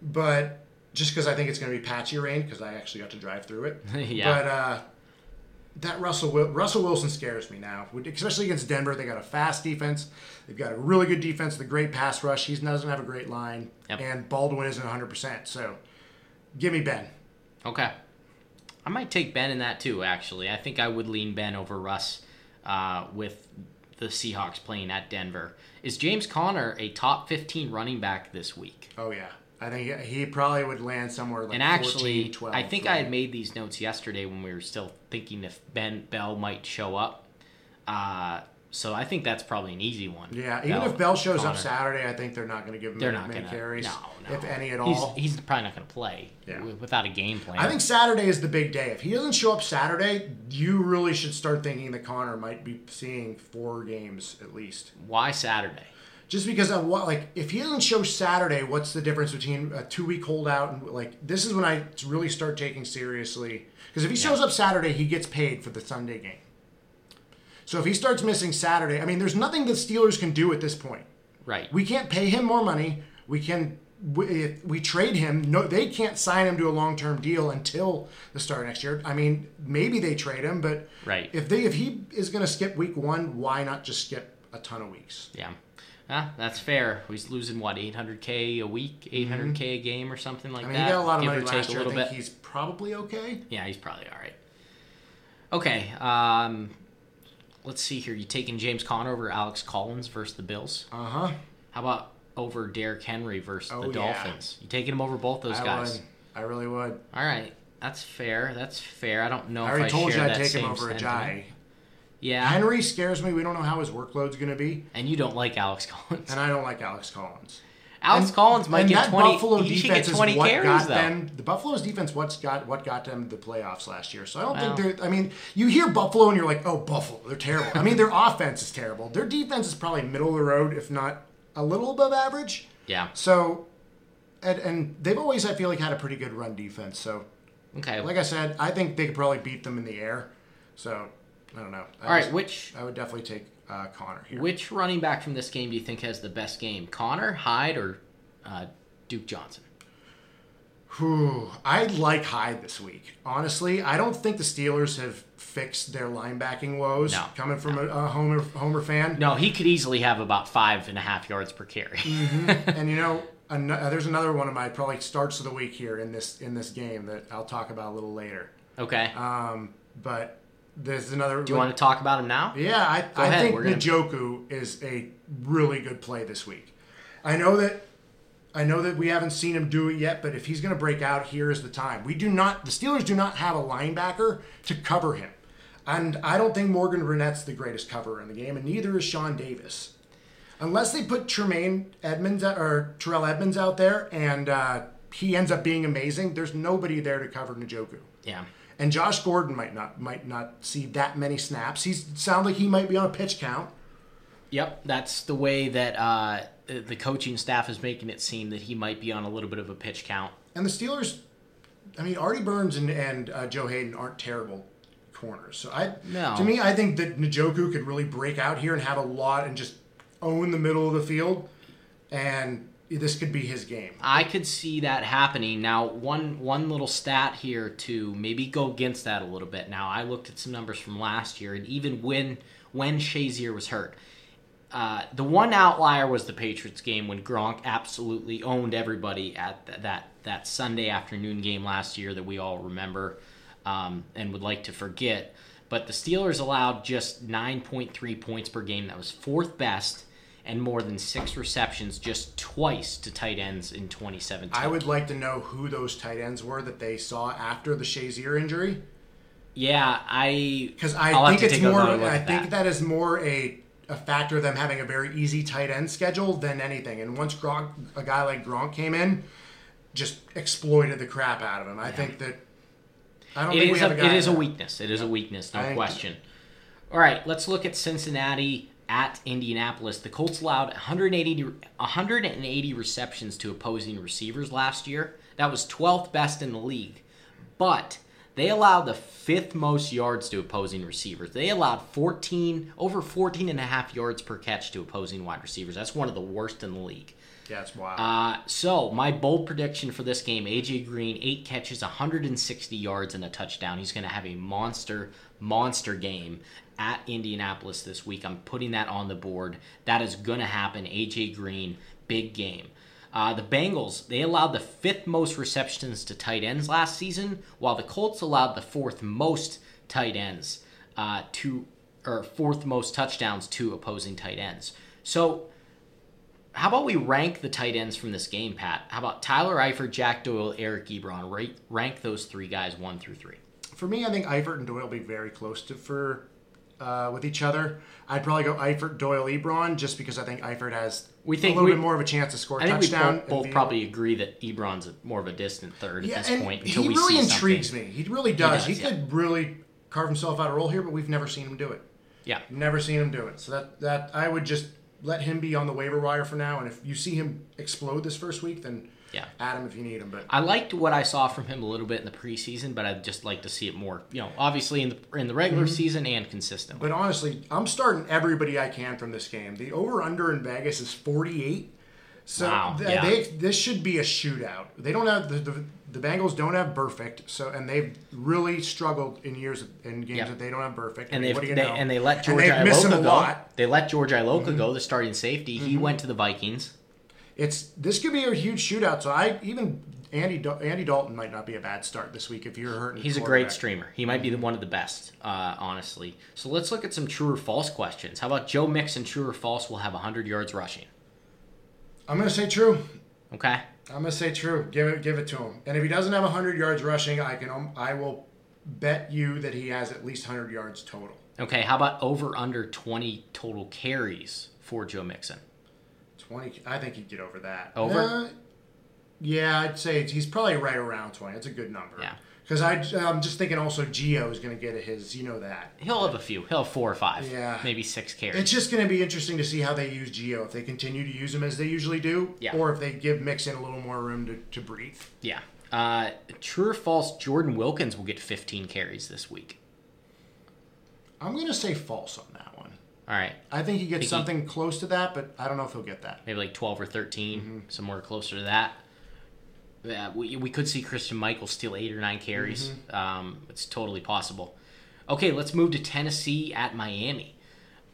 but just because I think it's going to be patchy rain because I actually got to drive through it. Yeah. But uh, that Russell Russell Wilson scares me now, especially against Denver. They got a fast defense. They've got a really good defense. The great pass rush. He doesn't have a great line, Yep. and Baldwin isn't 100. percent So, give me Ben. Okay. I might take Ben in that too, actually. I think I would lean Ben over Russ uh, with the Seahawks playing at Denver. Is James Conner a top 15 running back this week? Oh yeah, I think he probably would land somewhere like and actually, 14, 12, I think right? I had made these notes yesterday when we were still thinking if Ben Bell might show up. Uh, so I think that's probably an easy one. Yeah, even if Bell shows up Saturday, I think they're not going to give him they're many, not to carries, no, no. if any at all. he's probably not going to play Yeah. without a game plan. I think Saturday is the big day. If he doesn't show up Saturday, you really should start thinking that Conner might be seeing four games at least. why Saturday? Just because of what, like, if he doesn't show Saturday, what's the difference between a two week holdout and like this is when I really start taking seriously because if he shows up Saturday, he gets paid for the Sunday game. So if he starts missing Saturday, I mean, there's nothing the Steelers can do at this point. Right. We can't pay him more money. We can we- if we trade him. No, they can't sign him to a long term deal until the start of next year. I mean, maybe they trade him, but Right. if they if he is going to skip week one, why not just skip a ton of weeks? Yeah. Ah, that's fair. He's losing what, 800k a week, 800k a game, or something like Mm-hmm. I mean, that. he got a lot of give money last year. I think bit. he's probably okay. Yeah, he's probably all right. Okay. Um, let's see here. You taking James Conner over Alex Collins versus the Bills? Uh huh. How about over Derrick Henry versus Oh, the yeah. Dolphins? You taking him over both those I guys? would. I really would. All right. That's fair. That's fair. I don't know I if already I told you I'd take him over a sentiment. Jai. Yeah. Henry scares me. We don't know how his workload's going to be, and you don't like Alex Collins. and I don't like Alex Collins. Alex And- Collins might get that 20. Buffalo he defense get 20 is what carries got though. them. The Buffalo's defense what's got what got them the playoffs last year. So I don't Well. think they're. I mean, you hear Buffalo and you're like, oh, Buffalo, they're terrible. I mean, their offense is terrible. Their defense is probably middle of the road, if not a little above average. Yeah. So, and, and they've always I feel like had a pretty good run defense. So, Okay. like I said, I think they could probably beat them in the air. So, I don't know. I All right. just- Which I would definitely take uh, Conner here. Which running back from this game do you think has the best game? Conner, Hyde, or uh, Duke Johnson? Whew, I like Hyde this week. Honestly, I don't think the Steelers have fixed their linebacking woes. No, coming from a, a Homer Homer fan. No, he could easily have about five and a half yards per carry. and you know, an- uh, there's another one of my probably starts of the week here in this in this game that I'll talk about a little later. okay. Um, but there's another. Do you want to talk about him now? Yeah, I, I ahead, think we're gonna- Njoku is a really good play this week. I know that I know that we haven't seen him do it yet, but if he's going to break out, here is the time. We do not. The Steelers do not have a linebacker to cover him, and I don't think Morgan Burnett's the greatest cover in the game, and neither is Sean Davis. Unless they put Tremaine Edmunds or Terrell Edmunds out there, and uh, he ends up being amazing, there's nobody there to cover Njoku. Yeah. And Josh Gordon might not might not see that many snaps. He sounds like he might be on a pitch count. Yep, that's the way that uh, the coaching staff is making it seem that he might be on a little bit of a pitch count. And the Steelers, I mean, Artie Burns and, and uh, Joe Haden aren't terrible corners. So I, No. to me, I think that Njoku could really break out here and have a lot and just own the middle of the field, and this could be his game. I could see that happening. Now, one one little stat here to maybe go against that a little bit. Now, I looked at some numbers from last year, and even when when Shazier was hurt, uh, the one outlier was the Patriots game when Gronk absolutely owned everybody at th- that that Sunday afternoon game last year that we all remember um, and would like to forget. But the Steelers allowed just 9.3 points per game. That was fourth best, and more than six receptions just twice to tight ends in 2017. I would like to know who those tight ends were that they saw after the Shazier injury, yeah, I because I I'll think it's more. I think that is more a a factor of them having a very easy tight end schedule than anything. And once Gronk, a guy like Gronk came in, just exploited the crap out of him. I think that. I don't It think we have a, guy. it is a weakness. It is a weakness, no question. All right, let's look at Cincinnati at Indianapolis. The Colts allowed 180 180 receptions to opposing receivers last year. That was 12th best in the league. But they allowed the fifth most yards to opposing receivers. They allowed 14 over 14 and a half yards per catch to opposing wide receivers. That's one of the worst in the league. Yeah, it's wild. Uh, so my bold prediction for this game: AJ Green, eight catches, 160 yards, and a touchdown. He's going to have a monster, monster game at Indianapolis this week. I'm putting that on the board. That is going to happen. AJ Green, big game. Uh, the Bengals they allowed the fifth most receptions to tight ends last season, while the Colts allowed the fourth most tight ends uh, to or fourth most touchdowns to opposing tight ends. So how about we rank the tight ends from this game, Pat? How about Tyler Eifert, Jack Doyle, Eric Ebron? Rate, rank those three guys one through three. For me, I think Eifert and Doyle will be very close to for uh, with each other. I'd probably go Eifert, Doyle, Ebron, just because I think Eifert has We think a little we- bit more of a chance to score a I think touchdown. we both, both probably agree that Ebron's a, more of a distant third at this point until he we really see intrigues something. me. He really does. He, does, yeah. could really carve himself out a role here, but we've never seen him do it. Yeah, Never seen him do it. So that that I would just let him be on the waiver wire for now. And if you see him explode this first week, then yeah. add him if you need him. But I liked what I saw from him a little bit in the preseason, but I'd just like to see it more. You know, obviously in the in the regular Mm-hmm. season and consistently. but honestly, I'm starting everybody I can from this game. The over under in Vegas is 48. So Wow, th- yeah. they this should be a shootout. They don't have the, the the Bengals don't have perfect. So and they've really struggled in years in games Yep. that they don't have perfect. and I mean, they've what do you they, and they let George they've missed him Iloka a go. lot. Mm-hmm. They let George Iloka go, the starting safety. He went to the Vikings. It's this could be a huge shootout. So I even Andy Andy Dalton might not be a bad start this week if you're hurting. He's a great streamer. He might be the one of the best, uh, honestly. So let's look at some true or false questions. How about Joe Mixon? True or false? Will have 100 yards rushing. I'm gonna say true. Okay. I'm gonna say true. Give it, give it to him. And if he doesn't have 100 yards rushing, I can, um, I will bet you that he has at least 100 yards total. Okay. How about over under 20 total carries for Joe Mixon? 20. I think he'd get over that. Over? Uh, yeah, I'd say he's probably right around 20. That's a good number. Yeah. Because I'm just thinking also Gio is gonna get his. You know that. He'll have a few. He'll have four or five. Yeah. Maybe six carries. It's just going to be interesting to see how they use Gio. If they continue to use him as they usually do, Yeah. or if they give Mixon a little more room to, to breathe. yeah. Uh, true or false? Jordan Wilkins will get 15 carries this week. I'm going to say false on. All right. I think he gets Think he- something close to that, but I don't know if he'll get that. Maybe like 12 or 13, Mm-hmm. somewhere closer to that. Yeah, we, we could see Christine Michael steal eight or nine carries. Mm-hmm. Um, it's totally possible. Okay, let's move to Tennessee at Miami.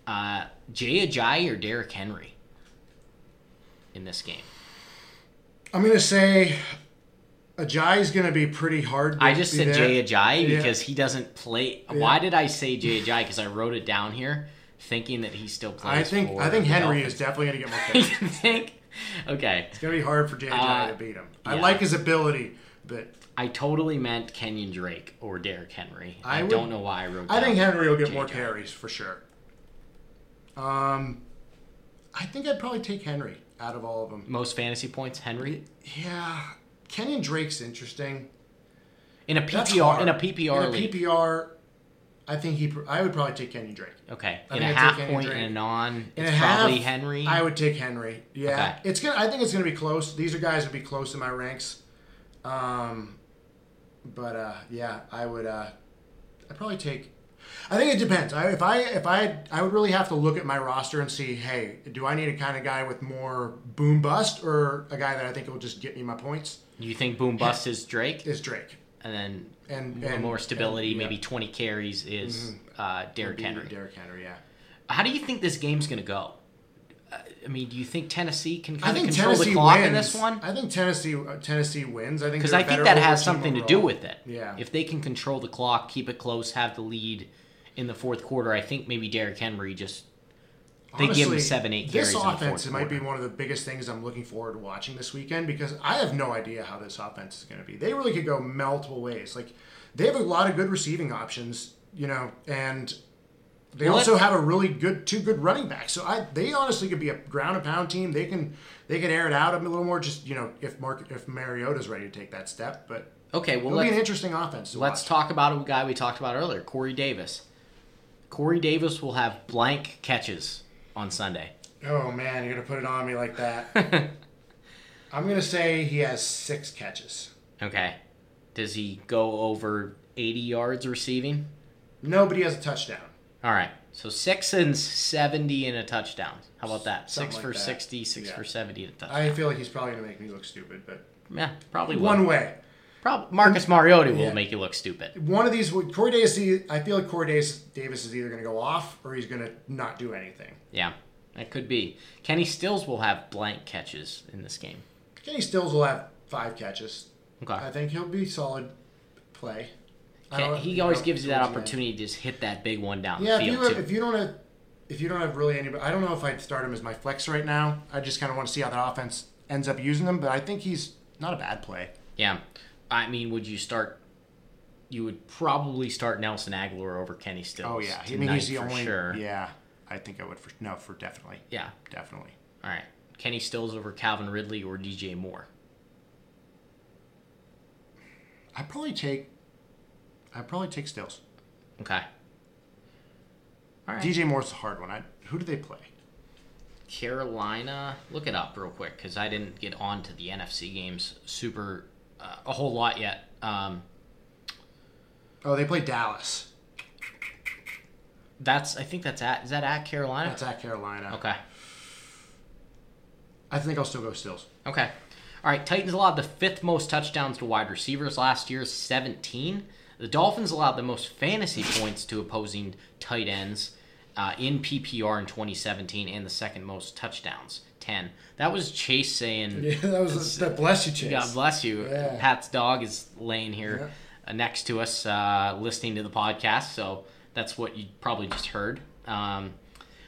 Uh, Jay Ajayi or Derrick Henry in this game? I'm gonna say Ajayi's gonna be pretty hard. to I just said there. Jay Ajayi Yeah. because he doesn't play. Why did I say Jay Ajayi? Because I wrote it down here, thinking that he still plays. I think I think Henry is definitely gonna get more you picks. think? Okay, it's gonna be hard for Ajayi Uh, to beat him. I yeah. like his ability, but I totally meant Kenyan Drake or Derrick Henry. I, I would- don't know why I wrote. I think Henry will get more carries for sure. Um, I think I'd probably take Henry out of all of them. Most fantasy points, Henry Yeah, Kenyan Drake's interesting. in a PPR in a PPR In a league. I think he. I would probably take Kenyan Drake. Okay, I in a I'd half point Henry and a non, In it's a half, probably Henry. I would take Henry. Yeah, Okay. it's gonna. I think it's gonna be close. These are guys that would be close in my ranks. Um, but uh, yeah, I would. Uh, I'd probably take. I think it depends. I, if I if I I would really have to look at my roster and see, hey, do I need a kind of guy with more boom bust or a guy that I think will just get me my points? you think boom bust is Drake, Is Drake and then and, more, and more stability, and, yeah. maybe twenty carries is uh, Derrick Henry. Derrick Henry, yeah. How do you think this game's going to go? Uh, I mean, do you think Tennessee can I kind of think control Tennessee the clock wins. in this one? I think Tennessee uh, Tennessee wins. I think Because they're think that has overall something to do with it. Yeah. If they can control the clock, keep it close, have the lead in the fourth quarter, I think maybe Derrick Henry just they give him Honestly, seven, eight This carries the offense might be one of the biggest things I'm looking forward to watching this weekend because I have no idea how this offense is going to be. They really could go multiple ways. Like they have a lot of good receiving options, you know, and they Well, also have a really good two good running backs. So I they honestly could be a ground and pound team. They can they can air it out a little more. Just you know if Mark if Mariota's ready to take that step, but Okay, well it'll be an interesting offense. Let's watch. talk about a guy we talked about earlier, Corey Davis. Corey Davis will have blank catches on Sunday. Oh man, you're gonna put it on me like that. I'm gonna say he has six catches. Okay. Does he go over 80 yards receiving? Nobody has a touchdown. All right. So six and 70 and a touchdown. How about that? Something Six like for that. 60, six Yeah. for 70 and a touchdown. I feel like he's probably gonna make me look stupid, but yeah, probably will. one way. Prob- Marcus Mariota will Yeah. make you look stupid. One of these, would- Corey Davis. I feel like Corey Davis, Davis is either gonna go off or he's gonna not do anything. Yeah, that could be. Kenny Stills will have blank catches in this game. Kenny Stills will have five catches. Okay. I think he'll be solid play. Ken- he always know, gives you that towards the end. opportunity to just hit that big one down Yeah, the if you field have, too. if you don't have if you don't have really anybody, I don't know if I'd start him as my flex right now. I just kind of want to see how that offense ends up using him, but I think he's not a bad play. Yeah, I mean, would you start? You would probably start Nelson Agholor over Kenny Stills. Oh yeah, I mean he's the only. sure. Yeah, I think I would for no for definitely Yeah. definitely. All right, Kenny Stills over Calvin Ridley or DJ Moore. I probably take. I probably take Stills. Okay. All right. DJ Moore's a hard one. I, who do they play? Carolina. Look it up real quick because I didn't get on to the NFC games super uh, a whole lot yet. Um, Oh, they play Dallas. that's I think that's at is that at Carolina? That's at Carolina. okay. I think I'll still go Stills. Okay. All right. Titans allowed the fifth most touchdowns to wide receivers last year, 17. The Dolphins allowed the most fantasy points to opposing tight ends uh, in PPR in 2017 and the second most touchdowns, 10. That was Chase saying, Yeah, that was that. Bless you, Chase. God bless you. Yeah. Pat's dog is laying here uh, next to us, uh, listening to the podcast. So that's what you probably just heard. Um,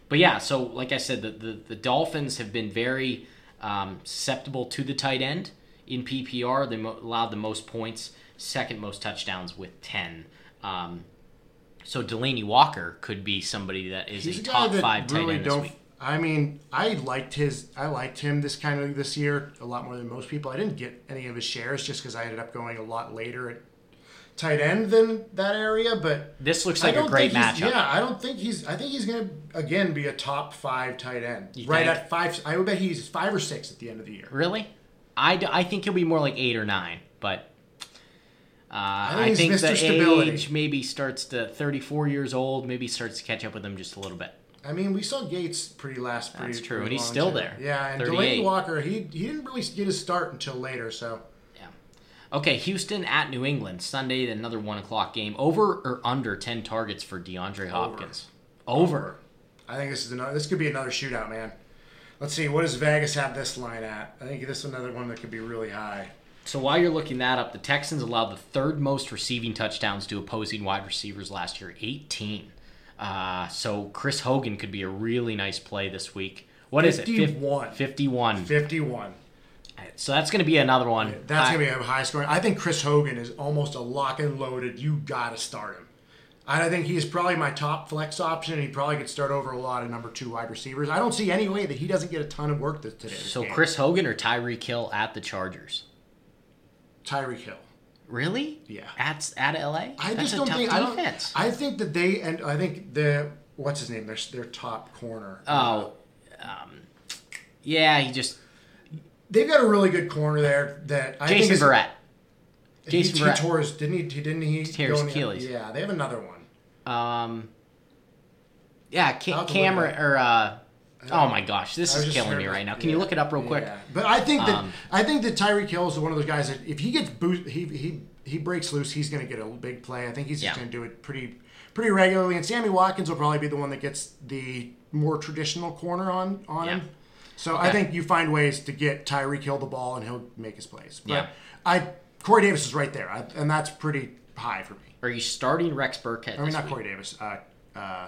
but yeah, so like I said, the, the, the Dolphins have been very um, susceptible to the tight end in PPR. They mo- allowed the most points, second most touchdowns with 10. Um, so Delanie Walker could be somebody that is He's a a top five tight really end this don't. week. I mean, I liked his. I liked him this kind of this year a lot more than most people. I didn't get any of his shares just because I ended up going a lot later at tight end than that area. But This looks like a great matchup. Yeah, I don't think he's. I think he's going to again be a top five tight end. You right think? at five. I would bet he's five or six at the end of the year. Really? I, d- I think he'll be more like eight or nine, but uh, I think the Stability. age maybe starts to 34 years old, maybe starts to catch up with him just a little bit. I mean, we saw Gates pretty last. Pretty, That's true, pretty and he's still there. Yeah, and 38. Delanie Walker, he he didn't really get his start until later. So Yeah. Okay, Houston at New England Sunday, another one o'clock game. Over or under ten targets for DeAndre Hopkins? Over. I think this is another. This could be another shootout, man. Let's see. What does Vegas have this line at? I think this is another one that could be really high. So while you're looking that up, the Texans allowed the third most receiving touchdowns to opposing wide receivers last year, 18. Uh, so Chris Hogan could be a really nice play this week. What is it? Fif- 51. 51. Fifty-one. So that's going to be another one. That's gonna be a high score. I think Chris Hogan is almost a lock and loaded. You gotta start him. I think he's probably my top flex option. He probably could start over a lot of number two wide receivers. I don't see any way that he doesn't get a ton of work this, today. this So game. Chris Hogan or Tyreek Hill at the Chargers? Tyreek Hill. Really? Yeah. At at LA? I That's just don't think. I, don't. I think that they and I think the what's his name? Their their top corner. oh, um, yeah. He just they've got a really good corner there. That I Jason think is, Verrett. He, Jason he Verrett. tore his didn't he? he didn't he? tear his go in the- Achilles. Yeah, they have another one. Um, yeah, Ca- have to look Cameron or uh, oh my gosh, this is killing me right now. Can you look it up real quick? Yeah. But I think that Um, I think that Tyreek Hill is one of those guys that if he gets boost, he he he breaks loose, he's going to get a big play. I think he's just Yeah. going to do it pretty pretty regularly. And Sammy Watkins will probably be the one that gets the more traditional corner on on Yeah. him. So I think you find ways to get Tyreek Hill the ball and he'll make his plays. But Yeah. I Corey Davis is right there, I, and that's pretty high for me. Are you starting Rex Burkhead? I mean, not week? Corey Davis, uh, uh,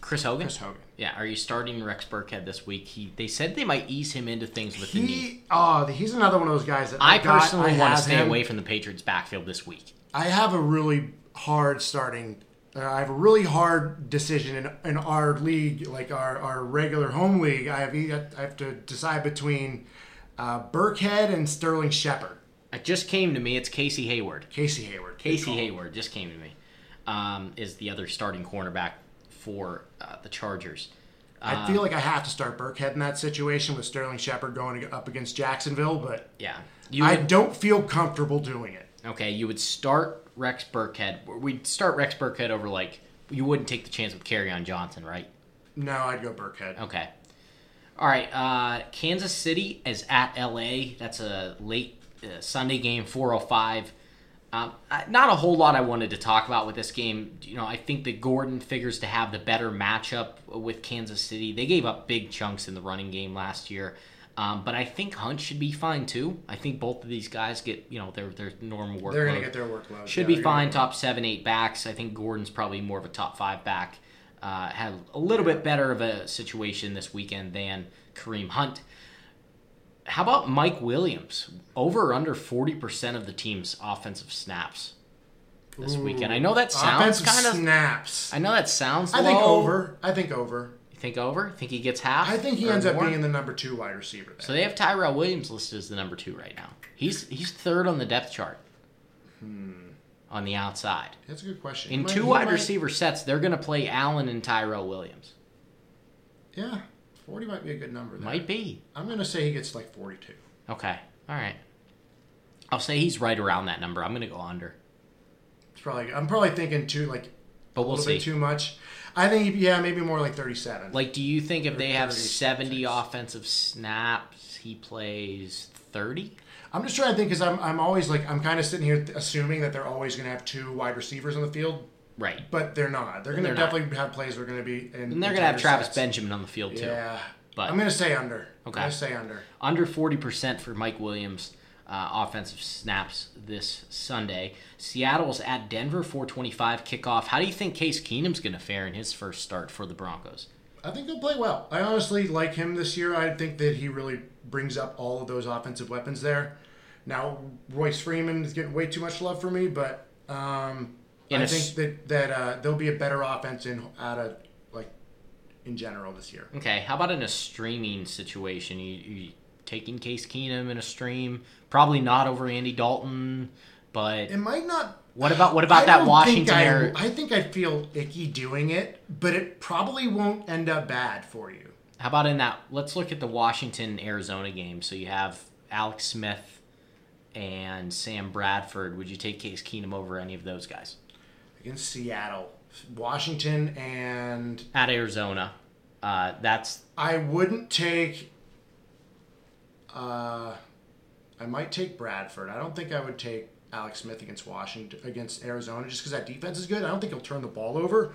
Chris Hogan. Chris Hogan. Yeah, are you starting Rex Burkhead this week? He they said they might ease him into things with the knee. He, oh, he's another one of those guys that I got- personally I want to stay him. away from the Patriots backfield this week. I have a really hard starting. Uh, I have a really hard decision in, in our league, like our, our regular home league. I have I have to decide between uh, Burkhead and Sterling Shepard. It just came to me. It's Casey Hayward. Casey Hayward. Casey. Hayward just came to me. Um, is the other starting cornerback for uh, the Chargers. I feel like I have to start Burkhead in that situation with Sterling Shepard going up against Jacksonville, but Yeah, you I don't feel comfortable doing it. Okay, you would start Rex Burkhead. We'd start Rex Burkhead over like you wouldn't take the chance with on Johnson, right? No, I'd go Burkhead. Okay. All right. Uh, Kansas City is at LA. That's a late uh, Sunday game, 4:05. Um, not a whole lot I wanted to talk about with this game. You know, I think that Gordon figures to have the better matchup with Kansas City. They gave up big chunks in the running game last year. Um, but I think Hunt should be fine too. I think both of these guys get you know their their normal workload. They're going to get their workload. Should Yeah, be fine. Top seven, eight backs. I think Gordon's probably more of a top five back. Uh, had a little bit better of a situation this weekend than Kareem Hunt. How about Mike Williams? Over or under forty percent of the team's offensive snaps this weekend. I know that sounds kind of. snaps. I know that sounds. I think over. I think over. You think over? Think he gets half? I think he ends up being the number two wide receiver. There. So they have Tyrell Williams listed as the number two right now. He's he's third on the depth chart. Hmm. On the outside. That's a good question. In might- two wide might- receiver sets, they're going to play Allen and Tyrell Williams. Yeah, forty might be a good number. There. Might be. I'm gonna say he gets like forty-two. Okay. All right. I'll say he's right around that number. I'm going to go under. It's probably. I'm probably thinking too like But we'll little see. bit too much. I think yeah, maybe more like thirty-seven. Like, do you think if they have 30, 70 six. offensive snaps, he plays 30? I'm just trying to think because I'm I'm always like I'm kind of sitting here th- assuming that they're always gonna have two wide receivers on the field, Right. but they're not. They're gonna They're not. definitely have plays. They're gonna be in. And they're going to have Travis sets. Benjamin on the field, too. Yeah, But- I'm gonna say under. Okay. I'm gonna say under. under 40% for Mike Williams uh, offensive snaps this Sunday. Seattle's at Denver, 425 kickoff. How do you think Case Keenum's going to fare in his first start for the Broncos? I think he'll play well. I honestly like him this year. I think that he really brings up all of those offensive weapons there. Now, Royce Freeman is getting way too much love for me, but um, I think that that uh, there'll be a better offense in out of like in general this year. Okay, how about in a streaming situation? You, you taking Case Keenum in a stream? Probably not over Andy Dalton, but It might not. what about what about I that Washington I? I think I feel icky doing it, but it probably won't end up bad for you. How about in that? Let's look at the Washington Arizona game. So you have Alex Smith and Sam Bradford. Would you take Case Keenum over any of those guys Against Seattle, Washington, and at Arizona? Uh, that's I wouldn't take. Uh, I might take Bradford. I don't think I would take Alex Smith against Washington against Arizona just because that defense is good. I don't think he'll turn the ball over.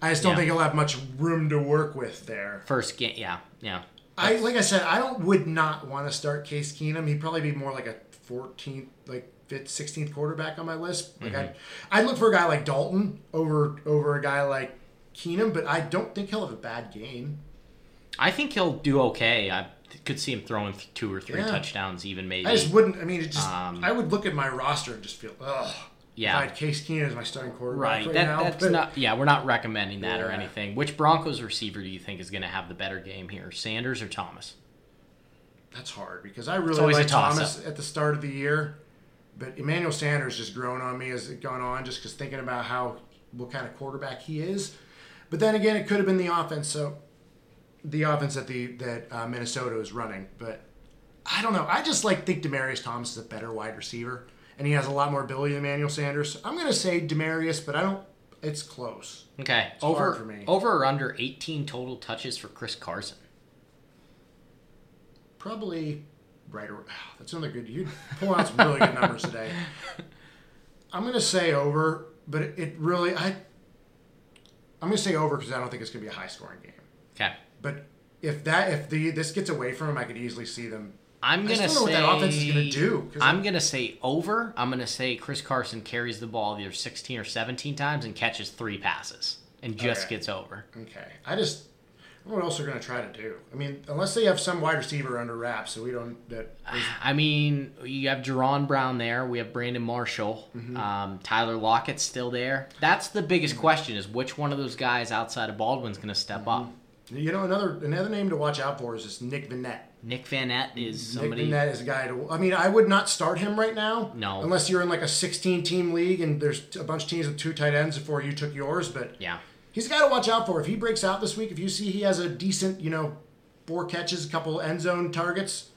I just don't Yeah. think he'll have much room to work with there. First game, yeah, yeah. I like I said, I don't would not want to start Case Keenum. He'd probably be more like a 14th, like fifth, 16th quarterback on my list. Like Mm-hmm. I, I'd look for a guy like Dalton over over a guy like Keenum, but I don't think he'll have a bad game. I think he'll do okay. I could see him throwing two or three Yeah. touchdowns, even maybe. I just wouldn't. I mean, it just Um, I would look at my roster and just feel ugh. Yeah. if I had Case Keenum as my starting quarterback Right. right, that, now. that's but not. Yeah, we're not recommending that or anything. Which Broncos receiver do you think is going to have the better game here, Sanders or Thomas? That's hard because I really like. Thomas at the start of the year, but Emmanuel Sanders just grown on me as it gone on, just because thinking about how what kind of quarterback he is. But then again, it could have been the offense. So the offense that the that uh, Minnesota is running, but I don't know. I just like think Demaryius Thomas is a better wide receiver, and he has a lot more ability than Emmanuel Sanders. So I'm gonna say Demaryius, but I don't. It's close. Okay. hard over for me. over or under 18 total touches for Chris Carson. Probably right. Or, that's another good. You pull out some really good numbers today. I'm gonna say over, but it, it really I. I'm gonna say over because I don't think it's gonna be a high scoring game. Okay. But if that if the this gets away from him, I could easily see them. I'm gonna just don't say know what that offense is gonna do, I'm gonna say over. I'm gonna say Chris Carson carries the ball either 16 or 17 times and catches three passes and just Okay. gets over. Okay, I just. I don't know what else they're gonna try to do? I mean, unless they have some wide receiver under wraps, so we don't. That I mean, you have Jaron Brown there. We have Brandon Marshall. Mm-hmm. Um, Tyler Lockett's still there. That's the biggest question: is which one of those guys outside of Baldwin's going to step up? Mm-hmm. you know another another name to watch out for is this Nick Vannett. Nick Vannett is somebody. Nick Vannett is a guy to. I mean, I would not start him right now. No. Unless you're in like a 16 team league and there's a bunch of teams with two tight ends before you took yours. But Yeah. He's a guy to watch out for. If he breaks out this week, if you see he has a decent, you know, four catches, a couple end zone targets,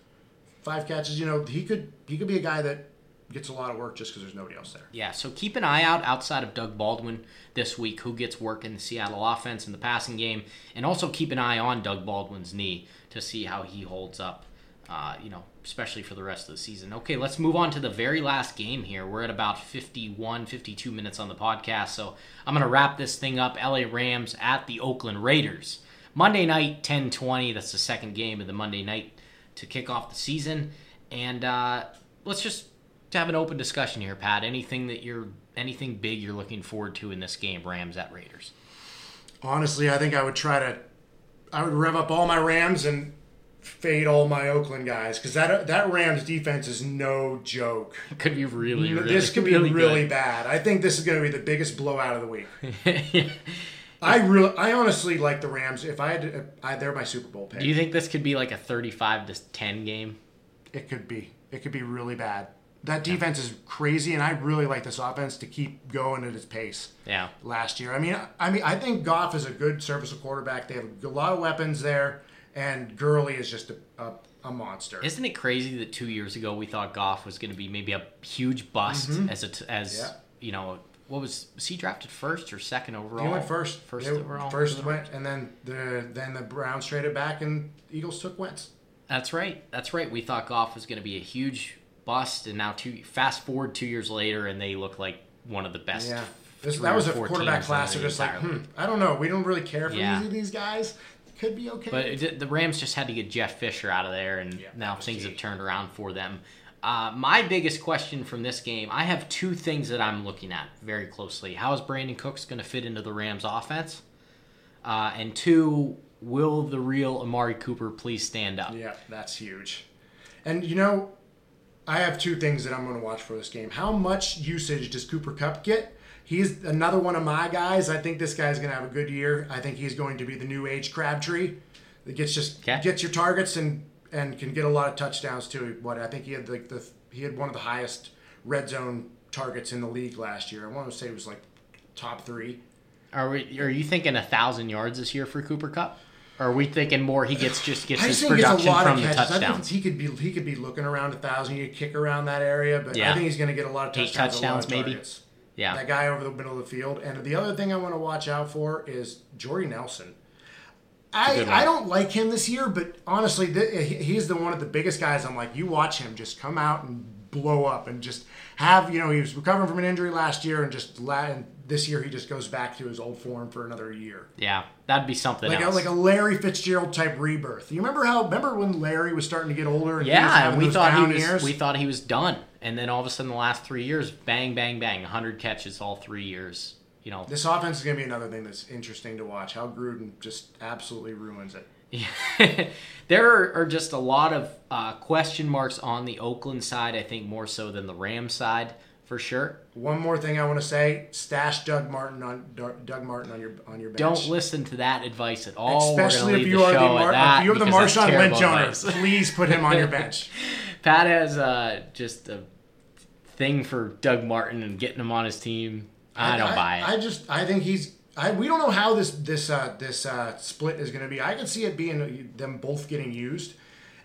five catches, you know, he could he could be a guy that gets a lot of work just because there's nobody else there. Yeah, so keep an eye out outside of Doug Baldwin this week, who gets work in the Seattle offense in the passing game, and also keep an eye on Doug Baldwin's knee to see how he holds up, uh, you know, especially for the rest of the season. Okay, let's move on to the very last game here. We're at about 51, 52 minutes on the podcast, so I'm going to wrap this thing up. LA Rams at the Oakland Raiders. Monday night, 10-20. That's the second game of the Monday night to kick off the season. And uh, let's just have an open discussion here, Pat. Anything that you're, anything big you're looking forward to in this game, Rams at Raiders? Honestly, I think I would try to, I would rev up all my Rams and fade all my Oakland guys because that that Rams defense is no joke. Could be really, really this could be really, really, bad. I think this is going to be the biggest blowout of the week. I really, I honestly like the Rams. If I had, to, I, they're my Super Bowl pick. Do you think this could be like a 35 to 10 game? it could be. It could be really bad. That defense is crazy, and I really like this offense to keep going at its pace. Yeah. Last year, I mean, I mean, I think Goff is a good serviceable quarterback. They have a lot of weapons there, and Gurley is just a, a, a monster. Isn't it crazy that two years ago we thought Goff was going to be maybe a huge bust as a t- as Mm-hmm. Yeah. you know what was was he drafted first or second overall? He went first. First They- overall. First went, and then the then the Browns traded back, and Eagles took Wentz. That's right. That's right. We thought Goff was going to be a huge bust, and now two fast forward two years later, and they look like one of the best. Yeah. This, that was a quarterback class. They're just like, hmm. I don't know. We don't really care for Yeah. these, these guys. Could be okay. But it, the Rams just had to get Jeff Fisher out of there, and Yeah, now things key. have turned around for them. Uh, my biggest question from this game, I have two things that I'm looking at very closely. How is Brandin Cooks going to fit into the Rams offense? Uh, and two, will the real Amari Cooper please stand up? Yeah, that's huge. And you know, I have two things that I'm going to watch for this game. How much usage does Cooper Kupp get? He's another one of my guys. I think this guy's going to have a good year. I think he's going to be the new age Crabtree that gets just Okay. gets your targets and and can get a lot of touchdowns too. What I think he had like the he had one of the highest red zone targets in the league last year. I want to say it was like top three. Are we? Are you thinking a thousand yards this year for Cooper Kupp? Or are we thinking more? He gets just gets I his just think it's a production from the catches. I think touchdowns. he could be he could be looking around a thousand. You kick around that area, but Yeah. I think he's going to get a lot of Eight touchdowns. a lot of touchdowns, maybe? targets. Yeah, That guy over the middle of the field. And the other thing I want to watch out for is Jordy Nelson. I. I don't like him this year, but honestly, th- he's the one of the biggest guys. I'm like, you watch him just come out and blow up and just have, you know, he was recovering from an injury last year and just la- and this year he just goes back to his old form for another year. Yeah, that'd be something Like a, like a Larry Fitzgerald type rebirth. You remember how? Remember when Larry was starting to get older? And he was yeah, and we thought he was years? we thought he was done, and then all of a sudden, the last three years, bang, bang, bang, 100 catches all three years. You know, This offense is going to be another thing that's interesting to watch. How Gruden just absolutely ruins it. there are, are just a lot of uh, question marks on the Oakland side. I think more so than the Ram side, for sure. One more thing I want to say: stash Doug Martin on Doug Martin on your on your bench. Don't listen to that advice at all. Especially if you the are the Mar- that if you have the Marshawn Lynch advice. please put him on your bench. Pat has uh, just a thing for Doug Martin and getting him on his team. I don't buy it. I just I think he's. I, we don't know how this this uh, this uh, split is going to be. I can see it being uh, them both getting used,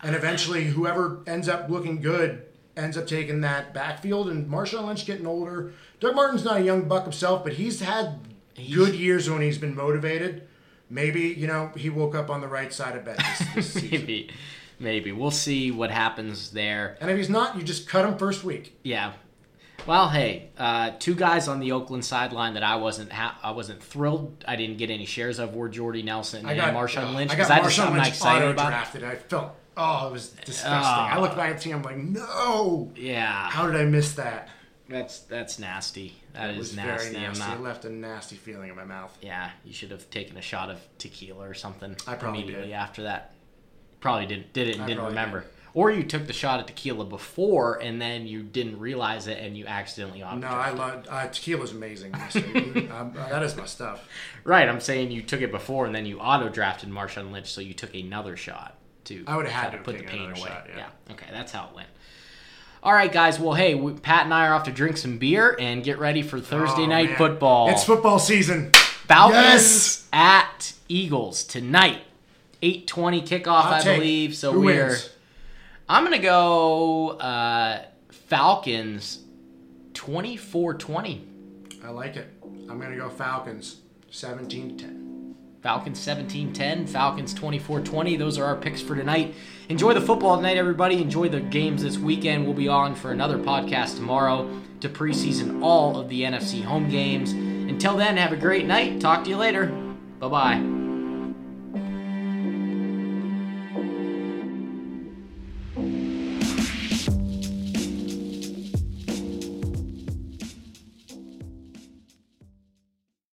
and eventually whoever ends up looking good ends up taking that backfield. And Marshawn Lynch getting older. Doug Martin's not a young buck himself, but he's had good years when he's been motivated. Maybe you know he woke up on the right side of bed this, this season. maybe, maybe we'll see what happens there. And if he's not, you just cut him first week. Yeah. Well, hey, uh, two guys on the Oakland sideline that I wasn't ha- I wasn't thrilled. I didn't get any shares of were Jordy Nelson I and got Marshawn uh, Lynch I because I, just Marshawn I'm not Lynch excited auto about. drafted. I felt oh it was disgusting. Ah. I looked back at the team. I'm like, no. Yeah, How did I miss that? that's that's nasty. That It was nasty. very nasty. Not. left a nasty feeling in my mouth. Yeah, you should have taken a shot of tequila or something I probably immediately did. after that. Probably didn't did it and I didn't remember. Or you took the shot at tequila before and then you didn't realize it and you accidentally auto. No. I love uh, tequila's amazing. Um, uh, that is my stuff. Right, I'm saying you took it before and then you auto drafted Marshawn Lynch, so you took another shot to I would've had try to put the pain away. shot, yeah. Okay, that's how it went. All right, guys. Well, hey, we, Pat and I are off to drink some beer and get ready for Thursday Oh, night man. football. It's football season. Falcons Yes! at Eagles tonight. 8:20 kickoff, I take. believe. So Who we're. wins? I'm gonna go uh, Falcons 24-20. I like it. I'm gonna go Falcons, 17-10. Falcons 17-10, Falcons 24-20. Those are our picks for tonight. Enjoy the football tonight, everybody. Enjoy the games this weekend. We'll be on for another podcast tomorrow to preseason all of the NFC home games. Until then, have a great night. Talk to you later. Bye-bye.